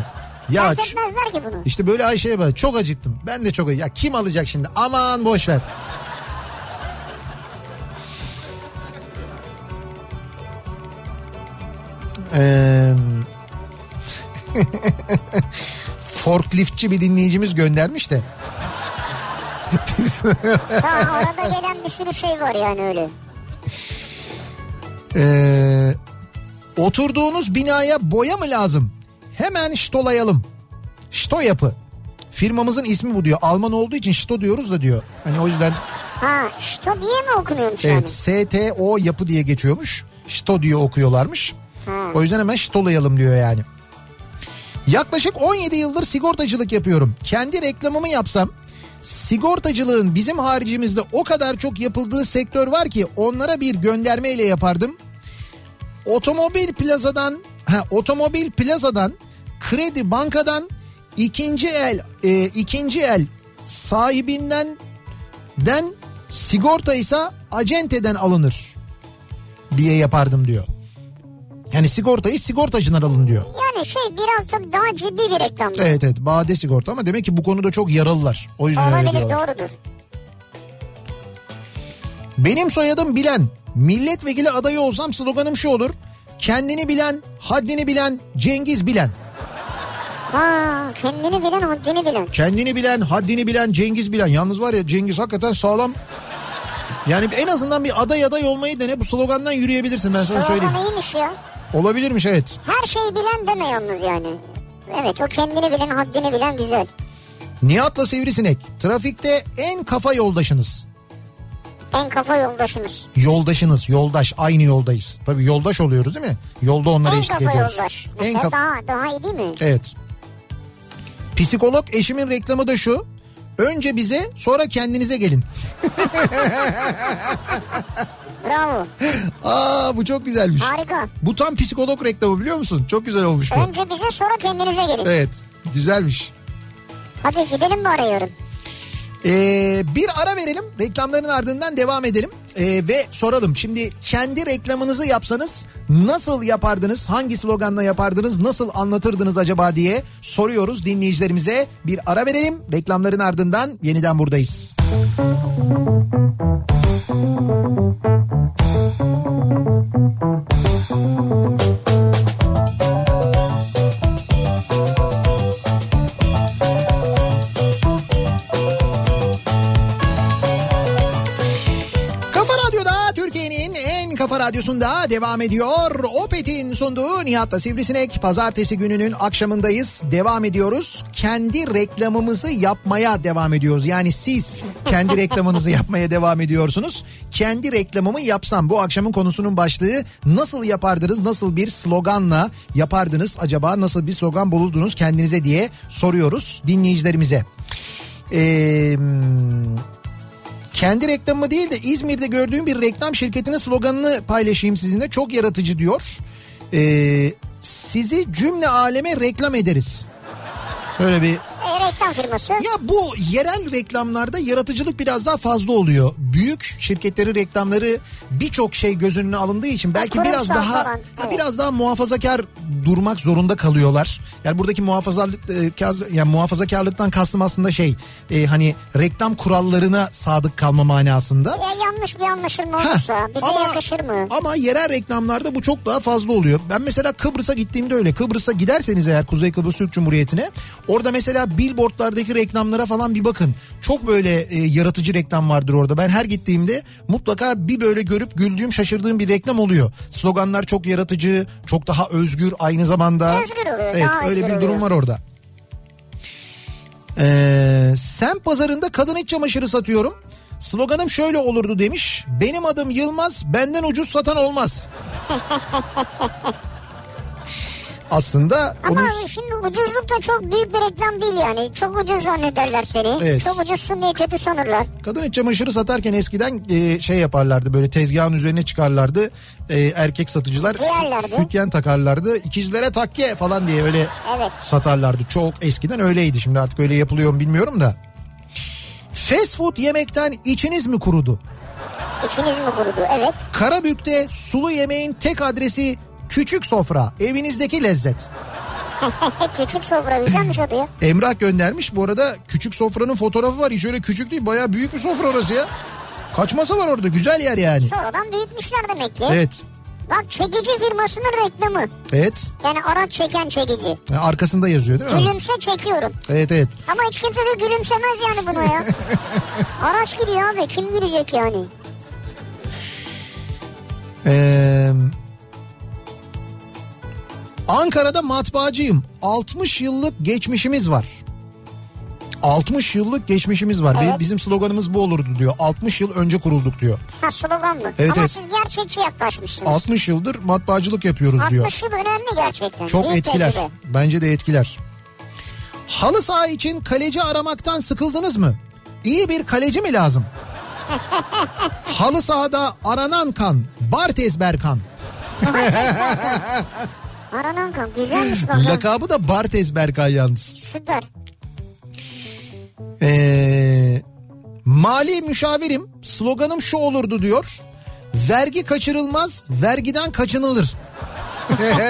Ya
Fark etmezler ki bunu.
işte böyle Ayşe'ye bak çok acıktım. Ben de çok Ya kim alacak şimdi? Aman boş ver. Ee, forkliftçi bir dinleyicimiz göndermiş de.
Ha, arada gelen bir sürü şey var yani öyle.
Ee, oturduğunuz binaya boya mı lazım? Hemen ştolayalım. Şto yapı. Firmamızın ismi bu diyor. Alman olduğu için şto diyoruz da diyor. Hani o yüzden
Ha işte diye mi okunuyormuş
evet STO yapı diye geçiyormuş. Şto diye okuyorlarmış. O yüzden hemen ştolayalım diyor yani. Yaklaşık 17 yıldır sigortacılık yapıyorum. Kendi reklamımı yapsam sigortacılığın bizim haricimizde o kadar çok yapıldığı sektör var ki onlara bir göndermeyle yapardım. Otomobil plazadan ha, otomobil plazadan kredi bankadan ikinci el e, ikinci el sahibinden den sigorta ise acenteden alınır diye yapardım diyor. Yani sigortayı sigortacıdan alın diyor.
Yani şey biraz tabii daha ciddi bir reklam.
Evet evet bade sigorta ama demek ki bu konuda çok yaralılar. O yüzden öyle
Olabilir
diyorlar.
doğrudur.
Benim soyadım Bilen. Milletvekili adayı olsam sloganım şu olur. Kendini bilen, haddini bilen, Cengiz Bilen.
Ha kendini bilen haddini bilen.
Kendini bilen, haddini bilen, Cengiz Bilen. Yalnız var ya Cengiz hakikaten sağlam. Yani en azından bir aday aday olmayı dene bu slogandan yürüyebilirsin ben sana söyleyeyim.
Slogan iyiymiş ya.
Olabilirmiş evet.
Her şeyi bilen deme yalnız yani. Evet o kendini bilen haddini bilen güzel.
Nihat'la Sivrisinek. Trafikte en kafa yoldaşınız.
En kafa yoldaşınız.
Yoldaşınız, yoldaş. Aynı yoldayız. Tabii yoldaş oluyoruz değil mi? Yolda onlara
en
eşlik
kafa
ediyoruz.
yoldaş.
En
Mesela
kafa...
daha, daha iyi değil mi?
Evet. Psikolog eşimin reklamı da şu. Önce bize sonra kendinize gelin.
Bravo.
Aa bu çok güzelmiş.
Harika.
Bu tam psikolog reklamı biliyor musun? Çok güzel olmuş bu.
Önce bize sonra kendinize gelin.
Evet güzelmiş.
Hadi gidelim mi arıyorum?
Ee, bir ara verelim reklamların ardından devam edelim Ee, ve soralım şimdi kendi reklamınızı yapsanız nasıl yapardınız hangi sloganla yapardınız nasıl anlatırdınız acaba diye soruyoruz dinleyicilerimize bir ara verelim reklamların ardından yeniden buradayız. Kafa radyosunda devam ediyor. Opet'in sunduğu Nihat'la Sivrisinek. Pazartesi gününün akşamındayız. Devam ediyoruz. Kendi reklamımızı yapmaya devam ediyoruz. Yani siz kendi reklamınızı yapmaya devam ediyorsunuz. Kendi reklamımı yapsam bu akşamın konusunun başlığı nasıl yapardınız? Nasıl bir sloganla yapardınız? Acaba nasıl bir slogan bulurdunuz kendinize diye soruyoruz dinleyicilerimize. Eee... Kendi reklamımı değil de İzmir'de gördüğüm bir reklam şirketinin sloganını paylaşayım sizinle. Çok yaratıcı diyor. Ee, sizi cümle aleme reklam ederiz. Böyle bir
E, reklam firması.
ya bu yerel reklamlarda yaratıcılık biraz daha fazla oluyor. Büyük şirketlerin reklamları birçok şey göz önüne alındığı için belki
Kurumsal
biraz daha
falan, evet.
biraz daha muhafazakar durmak zorunda kalıyorlar. Yani buradaki muhafazalık e, yani muhafazakarlıktan kastım aslında şey e, hani reklam kurallarına sadık kalma manasında.
Ya yanlış bir anlaşılma
Heh,
olursa bize yakışır mı?
Ama yerel reklamlarda bu çok daha fazla oluyor. Ben mesela Kıbrıs'a gittiğimde öyle. Kıbrıs'a giderseniz eğer Kuzey Kıbrıs Türk Cumhuriyeti'ne orada mesela billboardlardaki reklamlara falan bir bakın. Çok böyle e, yaratıcı reklam vardır orada. Ben her gittiğimde mutlaka bir böyle görüp güldüğüm şaşırdığım bir reklam oluyor. Sloganlar çok yaratıcı, çok daha özgür aynı zamanda.
Özgür oluyor,
Evet
daha
öyle bir durum
oluyor.
var orada. Ee, sen pazarında kadın iç çamaşırı satıyorum. Sloganım şöyle olurdu demiş. Benim adım Yılmaz, benden ucuz satan olmaz. Aslında
Ama
onu
şimdi ucuzluk da çok büyük bir reklam değil yani. Çok ucuz zannederler seni.
Evet.
Çok ucuzsun diye kötü sanırlar.
kadın iç çamaşırı satarken eskiden e, şey yaparlardı böyle tezgahın üzerine çıkarlardı. E, erkek satıcılar
Giyerlerdi.
sütyen takarlardı. İkizlere takke falan diye öyle
Evet.
satarlardı. Çok eskiden öyleydi. Şimdi artık öyle yapılıyor mu bilmiyorum da. Fast food yemekten içiniz mi kurudu?
İçiniz mi kurudu? Evet.
Karabük'te sulu yemeğin tek adresi küçük sofra. Evinizdeki lezzet.
Küçük sofra güzelmiş adı ya.
Emrah göndermiş. Bu arada küçük sofranın fotoğrafı var. Hiç öyle küçük değil. Bayağı büyük bir sofra orası ya. Kaç masa var orada? Güzel yer yani.
Sonradan büyütmüşler demek ki.
Evet.
Bak çekici firmasının reklamı.
Evet.
Yani araç çeken çekici.
Yani arkasında yazıyor değil mi?
Gülümse çekiyorum.
Evet evet.
Ama hiç kimse de gülümsemez yani buna ya. Araç gidiyor abi kim gülecek yani?
Ee, Ankara'da matbaacıyım. 60 yıllık geçmişimiz var. 60 yıllık geçmişimiz var.
Evet.
Bizim sloganımız bu olurdu diyor. 60 yıl önce kurulduk diyor.
Ha slogan mı?
Evet,
Ama
evet.
siz gerçekçi yaklaşmışsınız.
60 yıldır matbaacılık yapıyoruz diyor.
60 yıl önemli gerçekten.
Çok
Büyük
etkiler.
tecrübe.
Bence de etkiler. Halı saha için kaleci aramaktan sıkıldınız mı? İyi bir kaleci mi lazım? Halı sahada aranan kan, Bartes Berkan.
Aranan kan güzelmiş bak. ha.
Lakabı da Bartes Berkan yalnız.
Süper.
Ee, mali müşavirim sloganım şu olurdu diyor. Vergi kaçırılmaz, vergiden kaçınılır.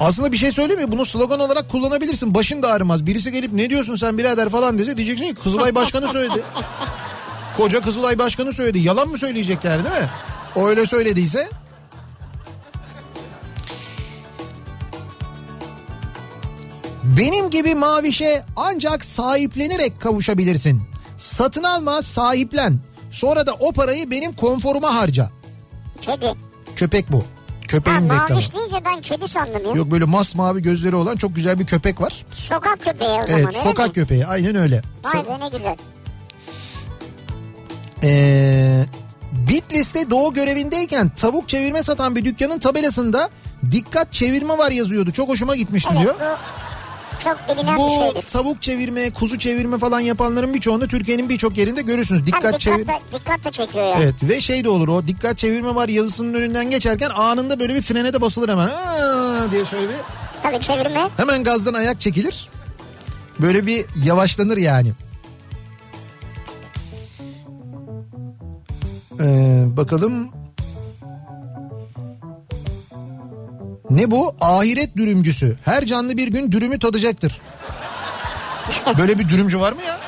Aslında bir şey söyleyeyim mi? Bunu slogan olarak kullanabilirsin. Başın da ağrımaz. Birisi gelip ne diyorsun sen birader falan dese diyeceksin ki Kızılay Başkanı söyledi. Koca Kızılay Başkanı söyledi. Yalan mı söyleyecekler değil mi? O öyle söylediyse. Benim gibi mavişe ancak sahiplenerek kavuşabilirsin. Satın alma sahiplen. Sonra da o parayı benim konforuma harca.
Kedi.
Köpek bu.
Ha,
Köpeğin reklamı.
maviş deyince ben kedi sandım ya.
Yok böyle masmavi gözleri olan çok güzel bir köpek var.
Sokak köpeği o zaman
Evet sokak
mi?
köpeği aynen öyle.
Vay be ne güzel.
Ee, Bitlis'te doğu görevindeyken tavuk çevirme satan bir dükkanın tabelasında dikkat çevirme var yazıyordu. Çok hoşuma gitmişti
Evet
diyor.
bu çok bilinen bir
Bu
şeydir.
tavuk çevirme, kuzu çevirme falan yapanların birçoğunu Türkiye'nin birçok yerinde görürsünüz. Dikkat
dikkat,
çevir.
dikkat de çekiyor ya.
Evet ve şey de olur o dikkat çevirme var yazısının önünden geçerken anında böyle bir frene de basılır hemen. Aa diye şöyle bir
Tabii çevirme.
hemen gazdan ayak çekilir. Böyle bir yavaşlanır yani. Ee, bakalım. Ne bu? Ahiret dürümcüsü. Her canlı bir gün dürümü tadacaktır. Böyle bir dürümcü var mı ya?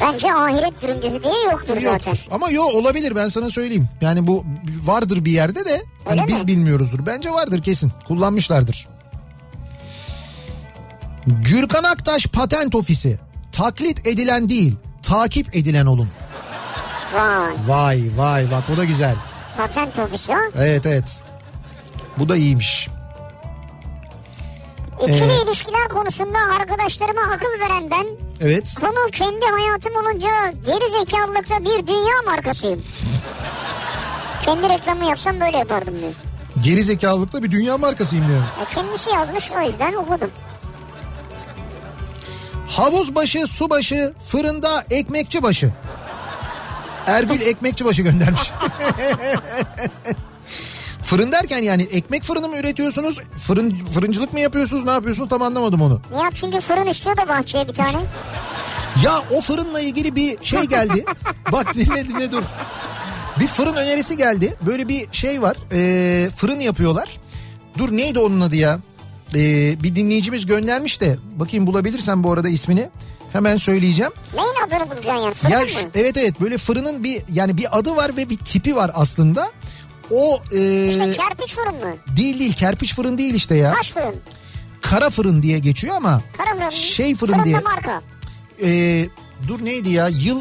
Bence ahiret dürümcüsü diye yoktur zaten.
Yoktur. Ama yo olabilir ben sana söyleyeyim. Yani bu vardır bir yerde de hani
Öyle
biz
mi?
bilmiyoruzdur. Bence vardır kesin. Kullanmışlardır. Gürkan Aktaş Patent Ofisi. Taklit edilen değil, takip edilen olun.
Vay.
Vay vay bak bu da güzel.
Patent ofisi o.
Evet evet. Bu da iyiymiş.
İkili
Ee,
ilişkiler konusunda arkadaşlarıma akıl veren ben
Evet.
konu kendi hayatım olunca geri zekalılıkta bir dünya markasıyım. Kendi reklamı yapsam böyle yapardım diyor.
Geri zekalılıkta bir dünya markasıyım diyorum.
E kendisi yazmış o yüzden okudum.
Havuz başı, su başı, fırında ekmekçi başı. Ergül ekmekçi başı göndermiş. Fırın derken yani ekmek fırını mı üretiyorsunuz? Fırın fırıncılık mı yapıyorsunuz? Ne yapıyorsunuz? Tam anlamadım onu.
Nihat çünkü fırın istiyor da bahçeye bir tane.
Ya o fırınla ilgili bir şey geldi. Bak dinle dinle dur. Bir fırın önerisi geldi. Böyle bir şey var. Ee, fırın yapıyorlar. Dur neydi onun adı ya? Ee, bir dinleyicimiz göndermiş de. Bakayım bulabilirsem bu arada ismini. Hemen söyleyeceğim.
Neyin adını bulacaksın yani fırın
Ya
mı?
evet evet böyle fırının bir yani bir adı var ve bir tipi var aslında. O e,
İşte kerpiç fırın mı?
değil değil kerpiç fırın değil işte ya.
Taş fırın.
Kara fırın diye geçiyor ama
Kara fırın.
Şey fırın
Fırın da
diye.
marka.
e, dur neydi ya yıl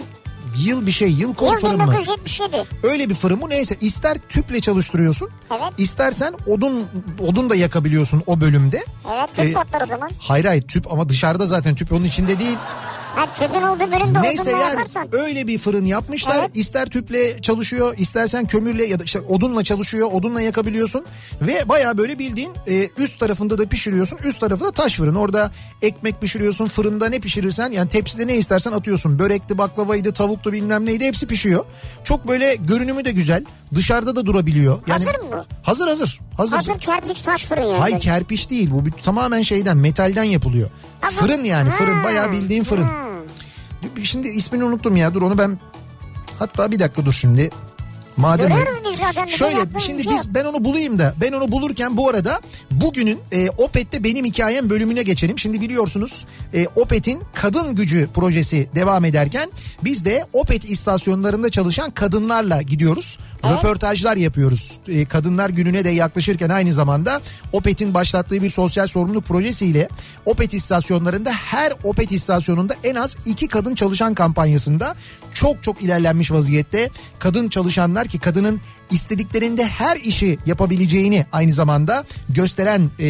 yıl bir şey yıl kol
Yıl
fırın mı?
1977.
Öyle bir fırın bu neyse ister tüple çalıştırıyorsun.
Evet.
istersen odun odun da yakabiliyorsun o bölümde.
Evet tüp
Ee,
patlar o zaman.
Hayır hayır tüp ama dışarıda zaten tüp onun içinde değil.
Tüpün olduğu bölümde
Neyse yani
yakarsan.
öyle bir fırın yapmışlar.
Evet.
İster tüple çalışıyor, istersen kömürle ya da işte odunla çalışıyor, odunla yakabiliyorsun. Ve baya böyle bildiğin e, üst tarafında da pişiriyorsun, üst tarafı da taş fırın. Orada ekmek pişiriyorsun, fırında ne pişirirsen yani tepside ne istersen atıyorsun. Börekti, baklavaydı, tavuktu bilmem neydi hepsi pişiyor. Çok böyle görünümü de güzel. Dışarıda da durabiliyor. Yani,
Hazır mı bu?
Hazır hazır. Hazır.
Hazır kerpiç taş fırın yani.
Hay kerpiç değil bu tamamen şeyden metalden yapılıyor.
Bu-
Fırın yani fırın
Ha,
bayağı bildiğin fırın.
ha.
Şimdi ismini unuttum ya dur onu ben hatta bir dakika dur şimdi. Madem
Görüyoruz biz zaten.
Şöyle şimdi
şey
biz ben onu bulayım da ben onu bulurken bu arada bugünün e, Opet'te benim hikayem bölümüne geçelim. Şimdi biliyorsunuz e, Opet'in kadın gücü projesi devam ederken biz de Opet istasyonlarında çalışan kadınlarla gidiyoruz. Röportajlar yapıyoruz. E, Kadınlar Günü'ne de yaklaşırken aynı zamanda Opet'in başlattığı bir sosyal sorumluluk projesiyle Opet istasyonlarında her Opet istasyonunda en az iki kadın çalışan kampanyasında çok çok ilerlenmiş vaziyette kadın çalışanlar ki kadının istediklerinde her işi yapabileceğini aynı zamanda gösteren e,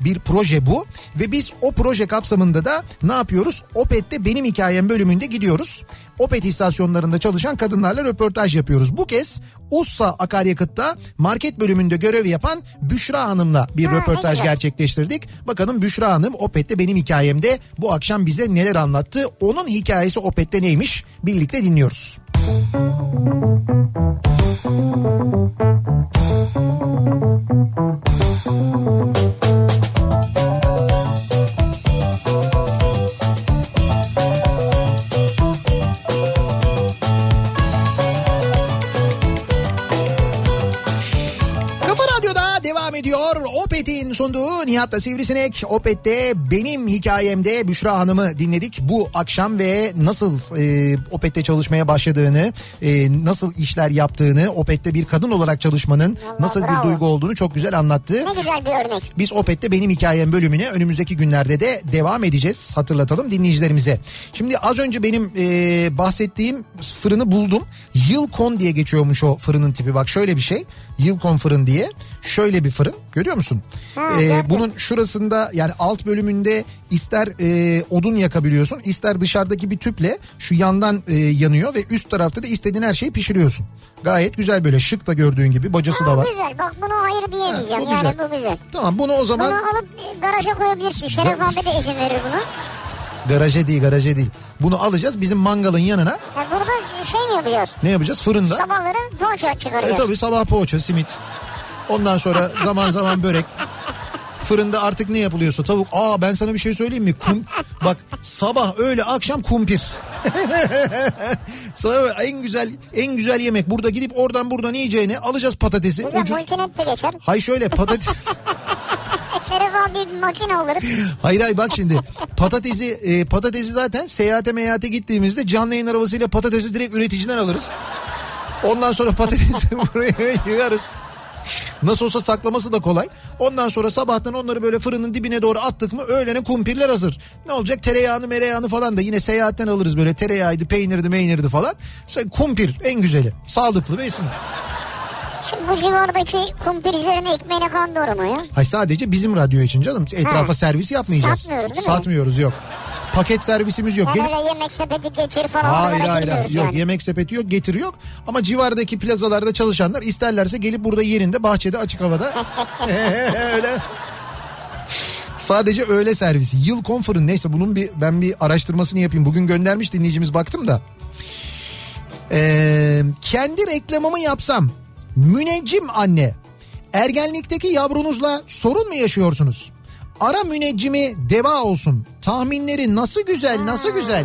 bir proje bu ve biz o proje kapsamında da ne yapıyoruz? Opet'te benim hikayem bölümünde gidiyoruz. Opet istasyonlarında çalışan kadınlarla röportaj yapıyoruz. Bu kez Ussa Akaryakıt'ta market bölümünde görev yapan Büşra Hanım'la bir
Ha,
röportaj
güzel.
gerçekleştirdik. Bakalım Büşra Hanım Opet'te benim hikayemde bu akşam bize neler anlattı? Onun hikayesi Opet'te neymiş? Birlikte dinliyoruz. Kafa Sunduğu Nihat'la Sivrisinek. Opet'te benim hikayemde Büşra Hanım'ı dinledik. Bu akşam ve nasıl e, Opet'te çalışmaya başladığını, e, nasıl işler yaptığını, Opet'te bir kadın olarak çalışmanın
Vallahi
nasıl bir
bravo.
duygu olduğunu çok güzel anlattı.
Ne güzel bir örnek.
Biz Opet'te benim hikayem bölümüne önümüzdeki günlerde de devam edeceğiz. Hatırlatalım dinleyicilerimize. Şimdi az önce benim e, bahsettiğim fırını buldum. Yılkon diye geçiyormuş o fırının tipi. Bak şöyle bir şey. Yılkon fırın diye. Şöyle bir fırın. Görüyor musun?
Ha,
E,
gördüm.
bunun şurasında yani alt bölümünde ister e, odun yakabiliyorsun ister dışarıdaki bir tüple şu yandan e, yanıyor ve üst tarafta da istediğin her şeyi pişiriyorsun. Gayet güzel böyle şık da gördüğün gibi bacası da
Aa,
var.
güzel bak bunu hayır diyemeyeceğim.
bu
yani
güzel.
bu güzel.
Tamam bunu o zaman
Bunu alıp e, garaja koyabilirsin. Şeref abi de izin verir bunu.
Garaja değil garaja değil. Bunu alacağız bizim mangalın yanına.
Ya burada şey mi yapacağız?
Ne yapacağız? Fırında.
Sabahları poğaça
E
çıkaracağız.
tabii sabah poğaça, simit. Ondan sonra zaman zaman börek. Fırında artık ne yapılıyorsa tavuk. Aa ben sana bir şey söyleyeyim mi? Kum, bak sabah öğle akşam kumpir. Sana en güzel en güzel yemek burada gidip oradan buradan yiyeceğini alacağız patatesi.
Güzel
Ucuz.
de geçer.
Hay şöyle patates.
Şeref abi bir makine alırız.
Hayır hayır bak şimdi patatesi e, patatesi zaten seyahate meyahate gittiğimizde canlı yayın arabasıyla patatesi direkt üreticiden alırız. Ondan sonra patatesi buraya yığarız. Nasıl olsa saklaması da kolay. Ondan sonra sabahtan onları böyle fırının dibine doğru attık mı öğlene kumpirler hazır. Ne olacak tereyağını mereyağını falan da yine seyahatten alırız böyle tereyağıydı peynirdi meynirdi falan. Sen kumpir en güzeli sağlıklı besin.
Şimdi bu civardaki kumpircilerin ekmeğine kan doğrama ya.
Hay sadece bizim radyo için canım etrafa
Ha.
servis yapmayacağız.
Satmıyoruz değil mi?
Satmıyoruz yok. Paket servisimiz yok.
Yani
Gelip
yemek sepeti getir falan
Hayır hayır hayır. Yok
yani.
yemek sepeti yok getiri yok. Ama civardaki plazalarda çalışanlar isterlerse gelip burada yerinde bahçede açık havada. öyle. Sadece öğle servisi. Yıl konfırın neyse bunun bir ben bir araştırmasını yapayım. Bugün göndermiş dinleyicimiz baktım da. Ee, kendi reklamımı yapsam müneccim anne ergenlikteki yavrunuzla sorun mu yaşıyorsunuz? Ara müneccimi deva olsun. Tahminleri nasıl güzel nasıl güzel.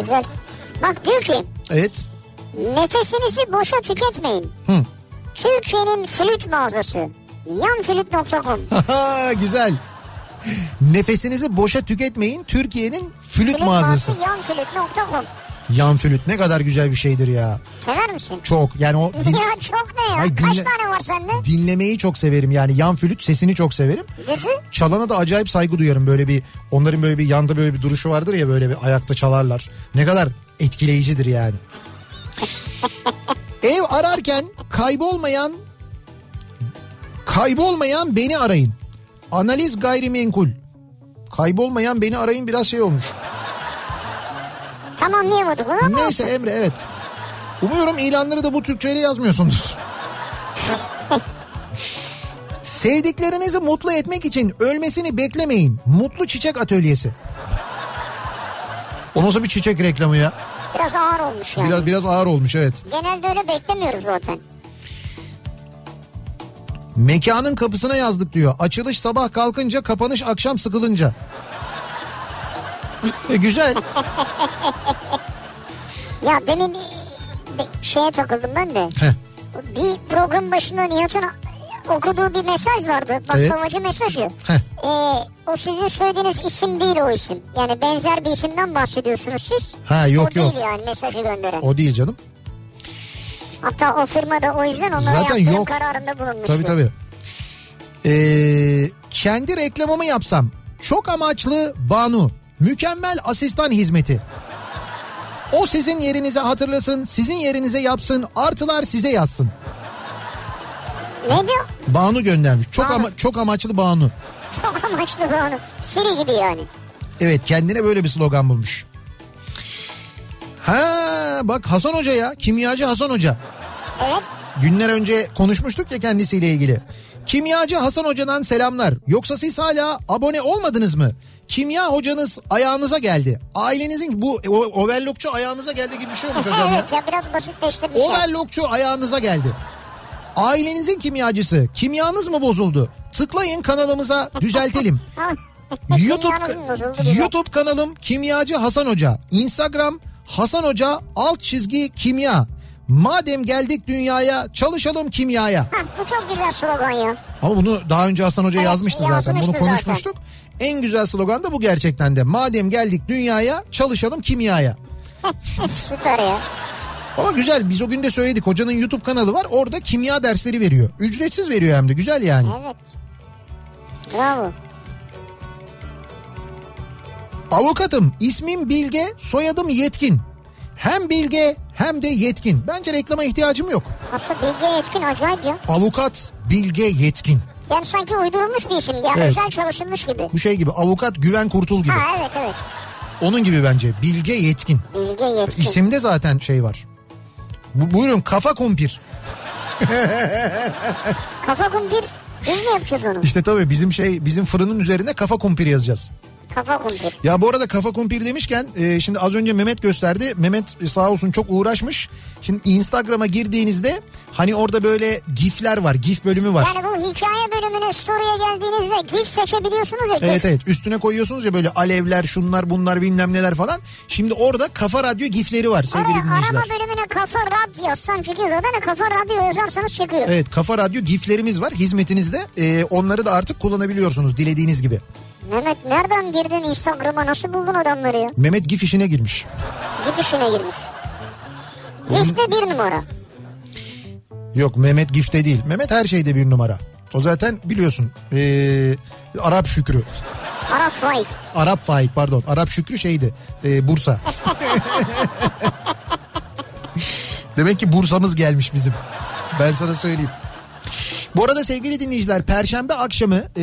Güzel. Bak diyor ki
Evet.
nefesinizi boşa tüketmeyin.
Hı.
Türkiye'nin flüt mağazası. Yanflüt.com
Güzel. Nefesinizi boşa tüketmeyin. Türkiye'nin flüt
Flüt
mağazası.
mağazası yanflüt.com
Yan flüt ne kadar güzel bir şeydir ya.
Sever misin?
Çok yani o din-
ya çok ne ya?
Ay,
Kaç
dinle-
tane var sende?
dinlemeyi çok severim yani yan flüt sesini çok severim.
Düzü?
Çalana da acayip saygı duyarım böyle bir onların böyle bir yanda böyle bir duruşu vardır ya böyle bir ayakta çalarlar. Ne kadar etkileyicidir yani. Ev ararken kaybolmayan kaybolmayan beni arayın. Analiz gayrimenkul. Kaybolmayan beni arayın biraz şey olmuş.
Tam anlayamadık onu ama
Neyse Emre evet. Umuyorum ilanları da bu Türkçeyle yazmıyorsundur. Sevdiklerinizi mutlu etmek için ölmesini beklemeyin. Mutlu Çiçek Atölyesi. O nasıl bir çiçek reklamı ya?
biraz ağır olmuş yani.
Biraz biraz ağır olmuş evet.
Genelde öyle beklemiyoruz zaten.
Mekanın kapısına yazdık diyor. Açılış sabah kalkınca, kapanış akşam sıkılınca. E, güzel.
Ya demin şeye takıldım ben de.
Heh.
Bir program başında Nihat'ın okuduğu bir mesaj vardı.
Evet.
Baklavacı mesajı.
Heh.
Ee, o sizin söylediğiniz isim değil o isim. Yani benzer bir isimden bahsediyorsunuz siz.
Ha, yok,
o
yok.
değil yani mesajı gönderen.
O değil canım.
Hatta o firma da o yüzden onlara
Zaten yok.
kararında bulunmuştu.
Tabii tabii. Ee, kendi reklamımı yapsam çok amaçlı Banu mükemmel asistan hizmeti. O sizin yerinize hatırlasın, sizin yerinize yapsın, artılar size yazsın.
Ne diyor?
Banu göndermiş. Çok
Banu.
ama çok amaçlı Banu.
Çok amaçlı bu onu. Siri gibi yani.
Evet kendine böyle bir slogan bulmuş. Ha bak Hasan Hoca ya kimyacı Hasan Hoca.
Evet.
Günler önce konuşmuştuk ya kendisiyle ilgili. Kimyacı Hasan Hoca'dan selamlar. Yoksa siz hala abone olmadınız mı? Kimya hocanız ayağınıza geldi. Ailenizin bu o, overlockçu ayağınıza geldi gibi bir şey olmuş hocam ya.
evet ya biraz basitleştirmiş. ya.
Overlockçu ayağınıza geldi. Ailenizin kimyacısı. Kimyanız mı bozuldu? Tıklayın kanalımıza düzeltelim. YouTube. YouTube kanalım Kimyacı Hasan Hoca. Instagram Hasan Hoca alt çizgi kimya. Madem geldik dünyaya çalışalım kimyaya.
Hah, bu çok güzel slogan ya.
Ama bunu daha önce Hasan Hoca
Evet,
yazmıştı zaten.
yazmıştı
Bunu konuşmuştuk. En güzel slogan da bu gerçekten de. Madem geldik dünyaya çalışalım kimyaya.
Süper ya.
Ama güzel biz o gün de söyledik. Hocanın YouTube kanalı var. Orada kimya dersleri veriyor. Ücretsiz veriyor hem de güzel yani.
Evet. Bravo.
Avukatım ismim Bilge soyadım Yetkin. Hem Bilge hem de Yetkin. Bence reklama ihtiyacım yok.
Aslında Bilge Yetkin acayip ya.
Avukat Bilge Yetkin.
Yani sanki uydurulmuş bir isim ya.
Evet.
Özel çalışılmış gibi.
Bu şey gibi avukat Güven Kurtul gibi.
Ha evet evet.
Onun gibi bence Bilge Yetkin.
Bilge Yetkin.
İsimde zaten şey var. Bu, buyurun kafa kumpir.
Kafa kumpir. Biz mi yapacağız onu?
İşte tabii bizim şey bizim fırının üzerine kafa kumpir yazacağız.
Kafa kumpir.
Ya bu arada kafa kumpir demişken e, şimdi az önce Mehmet gösterdi. Mehmet e, sağ olsun çok uğraşmış. Şimdi Instagram'a girdiğinizde hani orada böyle gifler var. Gif bölümü var.
Yani bu hikaye bölümüne story'e geldiğinizde gif seçebiliyorsunuz ya. gif.
Evet evet üstüne koyuyorsunuz ya böyle alevler şunlar bunlar bilmem neler falan. Şimdi orada kafa radyo gifleri var sevgili
Oraya
dinleyiciler.
arama bölümüne kafa radyo yazsan çıkıyor zaten. Kafa radyo yazarsanız çıkıyor.
Evet kafa radyo giflerimiz var hizmetinizde. E, onları da artık kullanabiliyorsunuz dilediğiniz gibi.
Mehmet nereden girdin Instagram'a nasıl buldun adamları ya?
Mehmet gif işine girmiş.
Gif işine girmiş. Gifte bir numara.
Yok Mehmet gifte değil. Mehmet her şeyde bir numara. O zaten biliyorsun e, Arap Şükrü.
Arap Faik.
Arap Faik pardon. Arap Şükrü şeydi. e, Bursa. Demek ki Bursa'mız gelmiş bizim. Ben sana söyleyeyim. Bu arada sevgili dinleyiciler Perşembe akşamı e,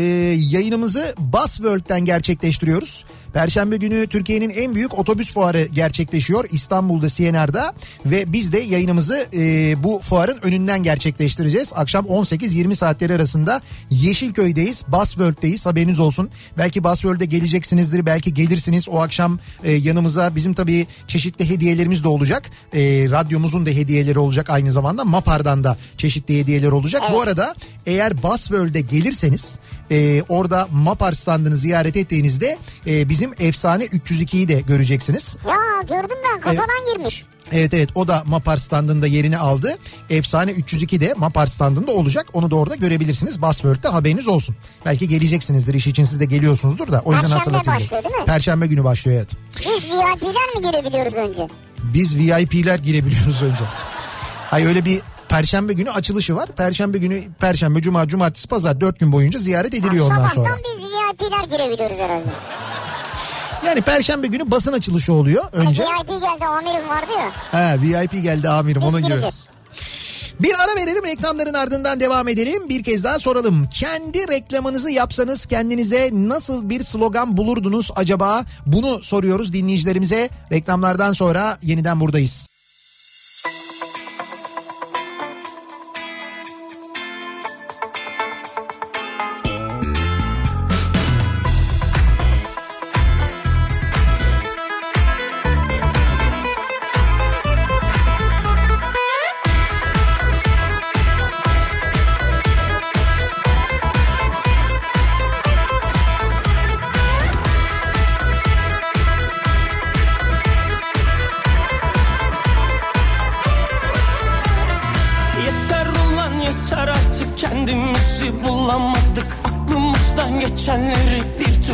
yayınımızı Basworld'den gerçekleştiriyoruz. Perşembe günü Türkiye'nin en büyük otobüs fuarı gerçekleşiyor İstanbul'da CNR'da ve biz de yayınımızı e, bu fuarın önünden gerçekleştireceğiz. Akşam 18-20 saatleri arasında Yeşilköy'deyiz, Basworld'deyiz haberiniz olsun. Belki Basworld'e geleceksinizdir, belki gelirsiniz o akşam e, yanımıza bizim tabii çeşitli hediyelerimiz de olacak. E, radyomuzun da hediyeleri olacak aynı zamanda Mapar'dan da çeşitli hediyeler olacak. Bu arada eğer Basworld'e gelirseniz e, orada Mapar standını ziyaret ettiğinizde e, bizim efsane 302'yi de göreceksiniz.
Ya gördüm ben kafadan girmiş.
Evet evet o da Mapar standında yerini aldı. Efsane 302 de Mapar standında olacak. Onu da orada görebilirsiniz. Basworld'de haberiniz olsun. Belki geleceksinizdir iş için siz de geliyorsunuzdur da. O yüzden
Perşembe
hatırlatayım.
başlıyor, değil mi?
Perşembe günü başlıyor evet.
Biz VIP'ler mi girebiliyoruz önce?
Biz VIP'ler girebiliyoruz önce. Ay öyle bir Perşembe günü açılışı var. Perşembe günü, Perşembe, Cuma, Cumartesi, Pazar dört gün boyunca ziyaret ediliyor ondan
Sabahtan
sonra.
biz VIP'ler girebiliyoruz herhalde.
Yani Perşembe günü basın açılışı oluyor önce.
VIP geldi amirim vardı ya.
Ha VIP geldi amirim
Biz
onun gibi.
gireceğiz.
Bir ara verelim reklamların ardından devam edelim. Bir kez daha soralım. Kendi reklamınızı yapsanız kendinize nasıl bir slogan bulurdunuz acaba? Bunu soruyoruz dinleyicilerimize. Reklamlardan sonra yeniden buradayız.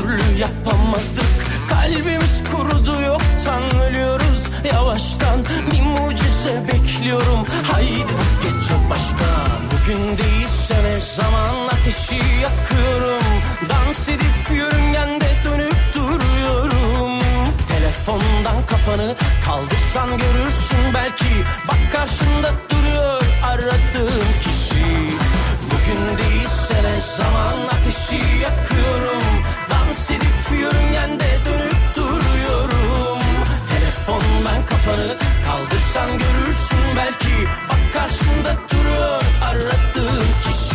Türlü yapamadık. Kalbimiz kurudu yoktan ölüyoruz yavaştan. Bir mucize bekliyorum. Haydi bu başka. Bugün değilse ne zaman ateşi yakıyorum. Dans edip yörüngende dönüp duruyorum. Telefondan kafanı kaldırsan görürsün. Belki Bak karşında duruyor aradığın kişi. Bugün değilse ne zaman ateşi yakıyorum Dans edip yörüngende dönüp duruyorum. Telefondan kafanı kaldırsan görürsün belki Bak karşında duruyor. Aradığın kişi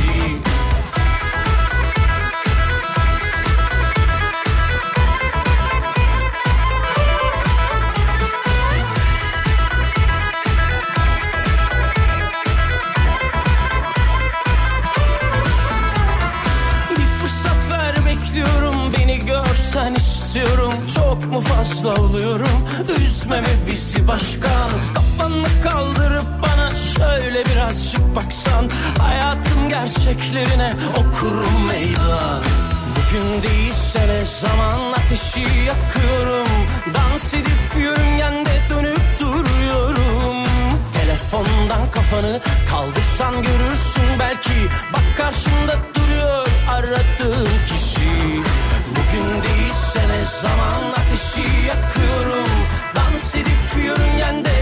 istiyorum Çok mu fazla oluyorum? Üzmeme bizi başkan. Kafanı kaldırıp bana şöyle birazcık baksan. Hayatın gerçeklerine okurum meydan. Bugün değilse ne zaman ateşi yakıyorum. Dans edip yörüngende dönüp duruyorum. Telefondan kafanı kaldırsan görürsün. Belki Bak karşında duruyor aradığın kişi. Bugün değilse ne zaman ateşi yakıyorum. Dans edip yörüngende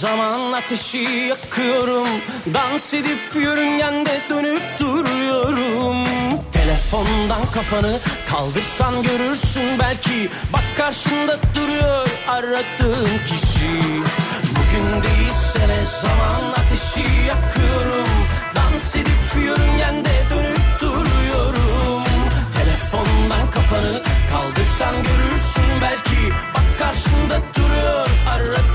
zaman ateşi yakıyorum. Dans edip yörüngende dönüp duruyorum. Telefondan kafanı kaldırsan görürsün. Belki Bak karşında duruyor aradığın kişi. Bugün değilse ne zaman ateşi yakıyorum. Dans edip yörüngende dönüp duruyorum. Telefondan kafanı kaldırsan görürsün. Belki Bak karşında duruyor aradığın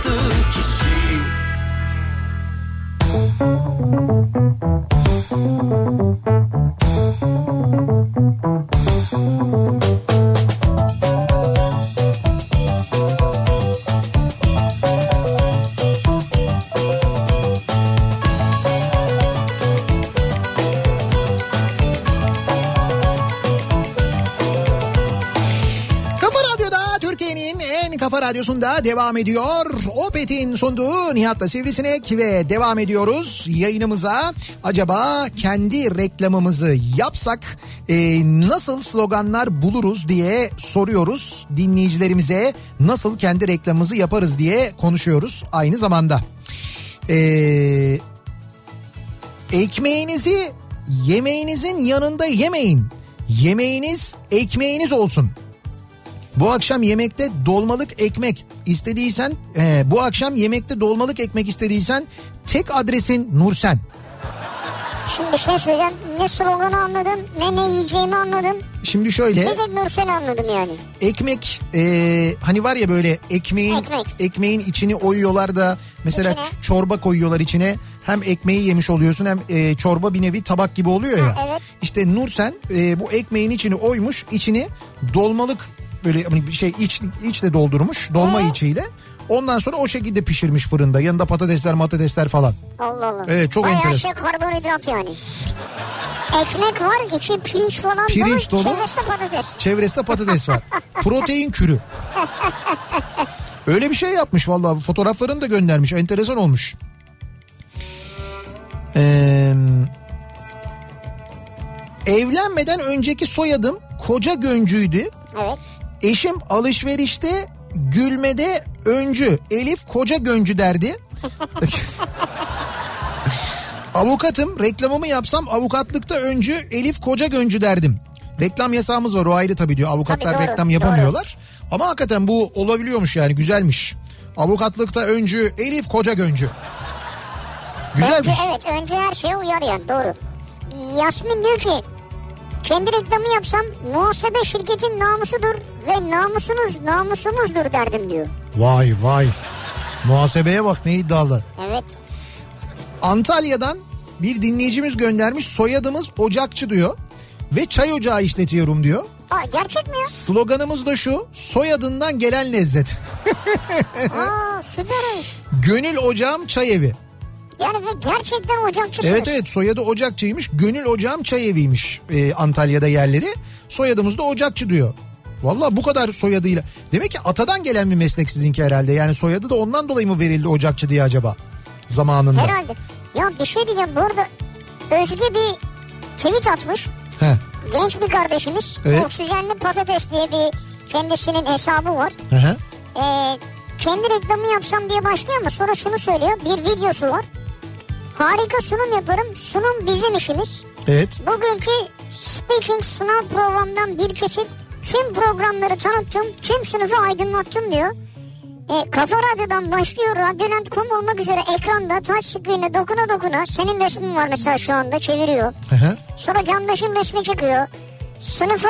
Kafa radyosunda devam ediyor. Opet'in sunduğu Nihat'la Sivrisinek ve devam ediyoruz yayınımıza. Acaba kendi reklamımızı yapsak e, nasıl sloganlar buluruz diye soruyoruz dinleyicilerimize. Nasıl kendi reklamımızı yaparız diye konuşuyoruz aynı zamanda. Eee ekmeğinizi yemeğinizin yanında yemeyin. Yemeğiniz ekmeğiniz olsun. Bu akşam yemekte dolmalık ekmek istediysen, e, bu akşam yemekte dolmalık ekmek istediysen tek adresin Nursen.
Şimdi bir şey söyleyeceğim. Ne sloganı anladım ne ne yiyeceğimi anladım.
Şimdi şöyle
Bir de Nursen'i anladım yani.
ekmek e, hani var ya böyle ekmeğin
Ekmek.
ekmeğin içini oyuyorlar da mesela
İçine.
ç- çorba koyuyorlar içine. Hem ekmeği yemiş oluyorsun hem e, çorba bir nevi tabak gibi oluyor ya.
Ha, evet.
İşte Nursen e, bu ekmeğin içini oymuş içini dolmalık böyle hani şey iç, içle doldurmuş dolma
Ee?
içiyle. Ondan sonra o şekilde pişirmiş fırında. Yanında patatesler matatesler falan.
Allah Allah.
Evet, çok
Bayağı
enteresan.
şey karbonhidrat yani. Ekmek var içi pirinç falan
Pirinç dolu.
Çevresinde patates.
Çevresinde patates var. Protein kürü. Öyle bir şey yapmış vallahi fotoğraflarını da göndermiş. Enteresan olmuş. Ee, evlenmeden önceki soyadım koca göncüydü.
Evet.
Eşim alışverişte gülmede öncü. Elif koca göncü derdi. Avukatım reklamımı yapsam avukatlıkta öncü Elif koca göncü derdim. Reklam yasağımız var o ayrı tabii diyor. Avukatlar
Tabii doğru,
reklam yapamıyorlar. Ama hakikaten bu olabiliyormuş yani güzelmiş. Avukatlıkta öncü Elif Koca Göncü. Güzelmiş.
Önce evet önce her şeye uyar yani doğru. Yasmin diyor ki kendi reklamı yapsam muhasebe şirketin namusudur ve namusunuz namusumuzdur derdim diyor.
Vay vay. Muhasebeye bak ne iddialı.
Evet.
Antalya'dan bir dinleyicimiz göndermiş soyadımız Ocakçı diyor. Ve çay ocağı işletiyorum diyor.
Aa, gerçek mi ya?
Sloganımız da şu soyadından gelen lezzet.
Aa süpermiş.
Gönül ocağım çay evi.
Yani gerçekten ocakçısınız.
Evet evet soyadı Ocakçıymış. Gönül ocağım çay eviymiş e, Antalya'da yerleri. Soyadımız da Ocakçı diyor. Valla bu kadar soyadıyla. Demek ki atadan gelen bir meslek sizinki herhalde. Yani soyadı da ondan dolayı mı verildi Ocakçı diye acaba? Zamanında.
Herhalde. Ya bir şey diyeceğim bu arada Özge bir tweet atmış.
He.
Genç bir kardeşimiz.
Evet.
Oksijenli patates diye bir kendisinin hesabı var.
Hı hı.
Ee, kendi reklamı yapsam diye başlıyor ama sonra şunu söylüyor. Bir videosu var. Harika sunum yaparım. Sunum bizim işimiz.
Evet.
Bugünkü speaking sınav programdan bir kesit tüm programları tanıttım. Tüm sınıfı aydınlattım diyor. E, Kafa Radyo'dan başlıyor. Radyoland.com olmak üzere ekranda touch screen'e dokuna dokuna senin resmin var mesela şu anda çeviriyor.
Hı hı.
Sonra Candaş'ın resmi çıkıyor. Sınıfa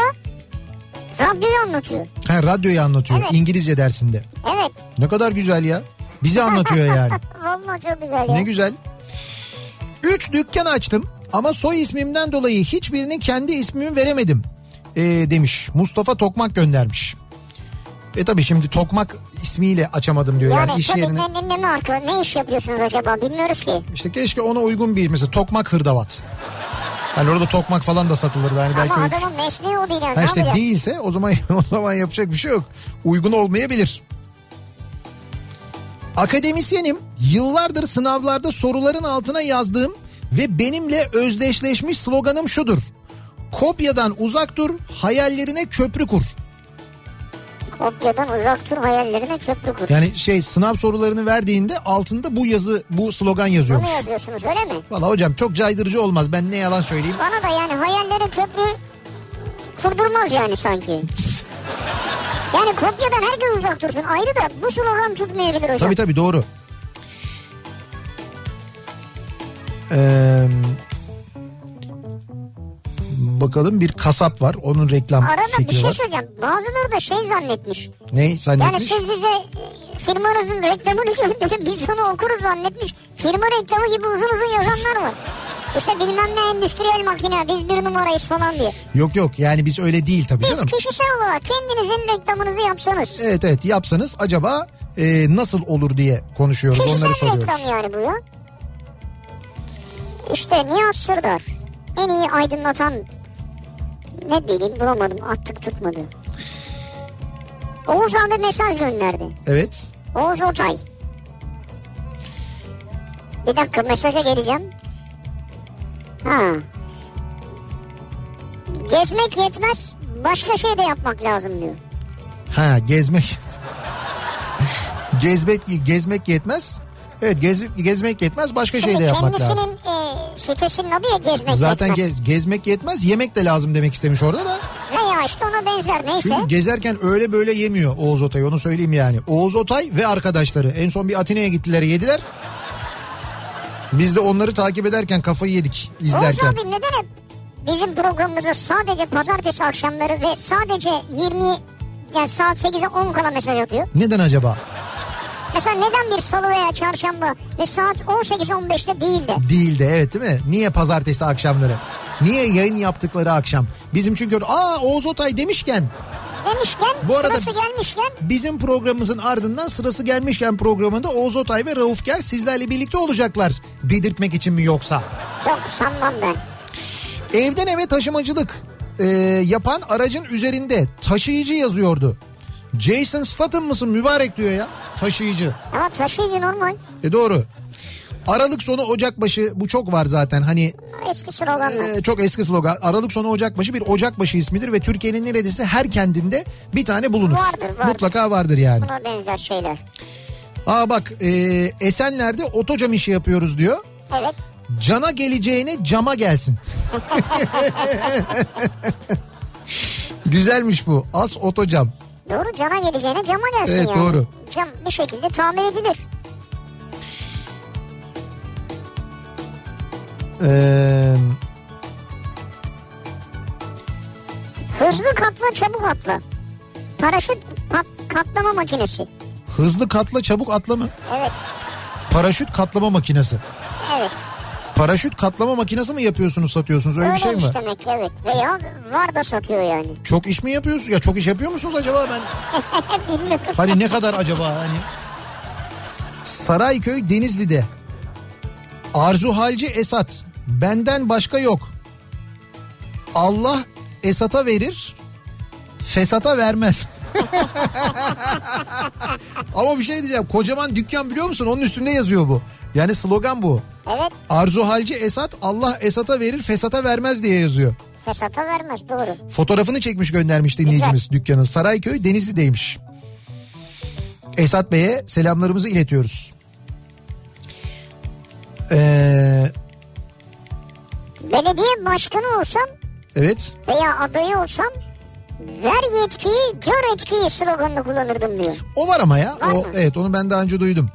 radyoyu anlatıyor.
Ha, radyoyu anlatıyor
Evet.
İngilizce dersinde.
Evet.
Ne kadar güzel ya. Bizi anlatıyor yani.
Vallahi çok güzel ya.
Ne güzel. Üç dükkan açtım ama soy ismimden dolayı hiçbirinin kendi ismimi veremedim ee, demiş. Mustafa Tokmak göndermiş. E tabi şimdi Tokmak ismiyle açamadım diyor yani,
Yani
iş yerine.
ne, ne, marka ne iş yapıyorsunuz acaba bilmiyoruz ki.
İşte keşke ona uygun bir mesela Tokmak Hırdavat. Hani orada tokmak falan da satılırdı. Hani belki
Ama
öyle
adamın mesleği o değil yani.
Ha işte
yapacak?
değilse o zaman o zaman yapacak bir şey yok. Uygun olmayabilir. Akademisyenim. Yıllardır sınavlarda soruların altına yazdığım ve benimle özdeşleşmiş sloganım şudur. Kopyadan uzak dur, hayallerine köprü kur.
Kopyadan uzak dur hayallerine köprü kur.
Yani şey sınav sorularını verdiğinde altında bu yazı, bu slogan yazıyormuş.
Bunu yazıyorsunuz öyle mi?
Valla hocam çok caydırıcı olmaz. Ben ne yalan söyleyeyim.
Bana da yani hayallere köprü kurdurmaz yani sanki. Yani kopyadan herkes uzak dursun. Ayrı da bu slogan tutmayabilir hocam.
Tabii tabii doğru. Ee, bakalım bir kasap var. Onun reklam
Arada bir
fikri
şey
var.
söyleyeceğim. Bazıları da şey zannetmiş.
Ne
Yani
zannetmiş?
siz bize e, firmanızın reklamını gönderin biz onu okuruz zannetmiş. Firma reklamı gibi uzun uzun yazanlar var. İşte bilmem ne endüstriyel makine biz bir numarayız falan diye.
Yok yok yani biz öyle değil tabii
Biz
canım.
kişisel olarak kendinizin reklamınızı yapsanız.
Evet evet yapsanız acaba e, nasıl olur diye konuşuyoruz. Onları
Kişisel
soruyoruz.
reklam yani bu ya. İşte Nihat Sırdar en iyi aydınlatan ne bileyim bulamadım attık tutmadı. Oğuz abi mesaj gönderdi.
Evet.
Oğuz Otay. Bir dakika mesaja geleceğim. Ha. Gezmek yetmez başka şey de yapmak lazım diyor.
Ha gezmek. gezmek gezmek yetmez. Evet gez, gezmek yetmez başka şey de yapmak
kendisinin
lazım.
e, sitesinin adı ya gezmek
Zaten
yetmez.
gez, gezmek yetmez yemek de lazım demek istemiş orada da.
Veya işte ona benzer neyse.
Çünkü gezerken öyle böyle yemiyor Oğuz Otay onu söyleyeyim yani. Oğuz Otay ve arkadaşları en son bir Atina'ya gittiler yediler. Biz de onları takip ederken kafayı yedik
Oğuz
izlerken.
abi neden hep bizim programımıza sadece pazartesi akşamları ve sadece 20 yani saat 8'e 10 kala mesaj atıyor?
Neden acaba?
Mesela neden bir salı veya çarşamba ve saat 18-15'te değil de?
Değil de evet değil mi? Niye pazartesi akşamları? Niye yayın yaptıkları akşam? Bizim çünkü aa Oğuz Otay demişken
Demişken
Bu arada-
sırası gelmişken
bizim programımızın ardından sırası gelmişken programında Oğuz Otay ve Rauf Ger sizlerle birlikte olacaklar. Dedirtmek için mi yoksa?
çok sanmam ben.
Evden eve taşımacılık e, yapan aracın üzerinde taşıyıcı yazıyordu. Jason Statham mısın mübarek diyor ya taşıyıcı.
Ama taşıyıcı normal.
E doğru. Aralık sonu Ocakbaşı bu çok var zaten hani
Eski sloganlar.
e, çok eski slogan. Aralık sonu Ocakbaşı bir Ocakbaşı ismidir ve Türkiye'nin neredeyse her kendinde bir tane bulunur.
Vardır, vardır.
Mutlaka vardır yani.
Buna benzer şeyler.
Aa bak e, Esenler'de otocam işi yapıyoruz diyor.
Evet.
Güzelmiş bu. As otocam.
Doğru cana geleceğine cama gelsin
Evet,
yani.
doğru.
Cam bir şekilde tamir edilir.
Ee,
Hızlı katla çabuk atla. Paraşüt pat- katlama makinesi.
hızlı katla çabuk atla mı?
Evet.
Paraşüt katlama makinesi.
Evet.
Paraşüt katlama makinesi mi yapıyorsunuz satıyorsunuz öyle bir şey mi var?
demek ki evet. Veya var da satıyor yani.
Çok iş mi yapıyorsunuz? Ya çok iş yapıyor musunuz acaba ben?
Bilmiyorum.
Hani ne kadar acaba hani? Sarayköy Denizli'de. Arzu Halci Esat. Benden başka yok. Allah Esat'a verir. Fesata vermez. Ama bir şey diyeceğim. Kocaman dükkan biliyor musun? Onun üstünde yazıyor bu. Yani slogan bu.
Evet.
Arzu Halci Esat Allah Esat'a verir fesata vermez diye yazıyor.
Fesata vermez doğru.
Fotoğrafını çekmiş göndermiş dinleyicimiz dükkanın. Sarayköy Denizli'deymiş. Esat Bey'e selamlarımızı iletiyoruz. Ee,
Belediye başkanı olsam
evet
veya adayı olsam ver yetkiyi gör etkiyi sloganını kullanırdım diyor.
o var ama ya.
Var
o,
mı?
evet onu ben daha önce duydum.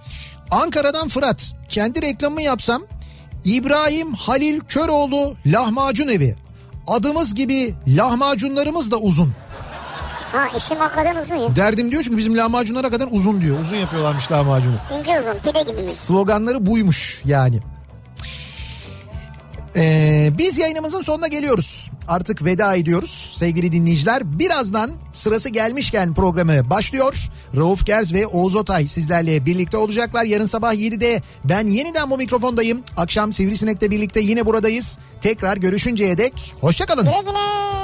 Ankara'dan Fırat. Kendi reklamımı yapsam İbrahim Halil Köroğlu lahmacun evi. Adımız gibi lahmacunlarımız da uzun.
Ha isim hakikaten uzun ya.
Derdim diyor çünkü bizim lahmacunlara kadar uzun diyor. Uzun yapıyorlarmış lahmacunu.
İnce uzun pide gibi mi?
Sloganları buymuş yani. Ee, biz yayınımızın sonuna geliyoruz. Artık veda ediyoruz sevgili dinleyiciler. Birazdan sırası gelmişken programı başlıyor. Rauf Gerz ve Oğuz Otay sizlerle birlikte olacaklar. Yarın sabah 7'de ben yeniden bu mikrofondayım. Akşam Sivrisinek'le birlikte yine buradayız. Tekrar görüşünceye dek hoşçakalın.
Güle güle.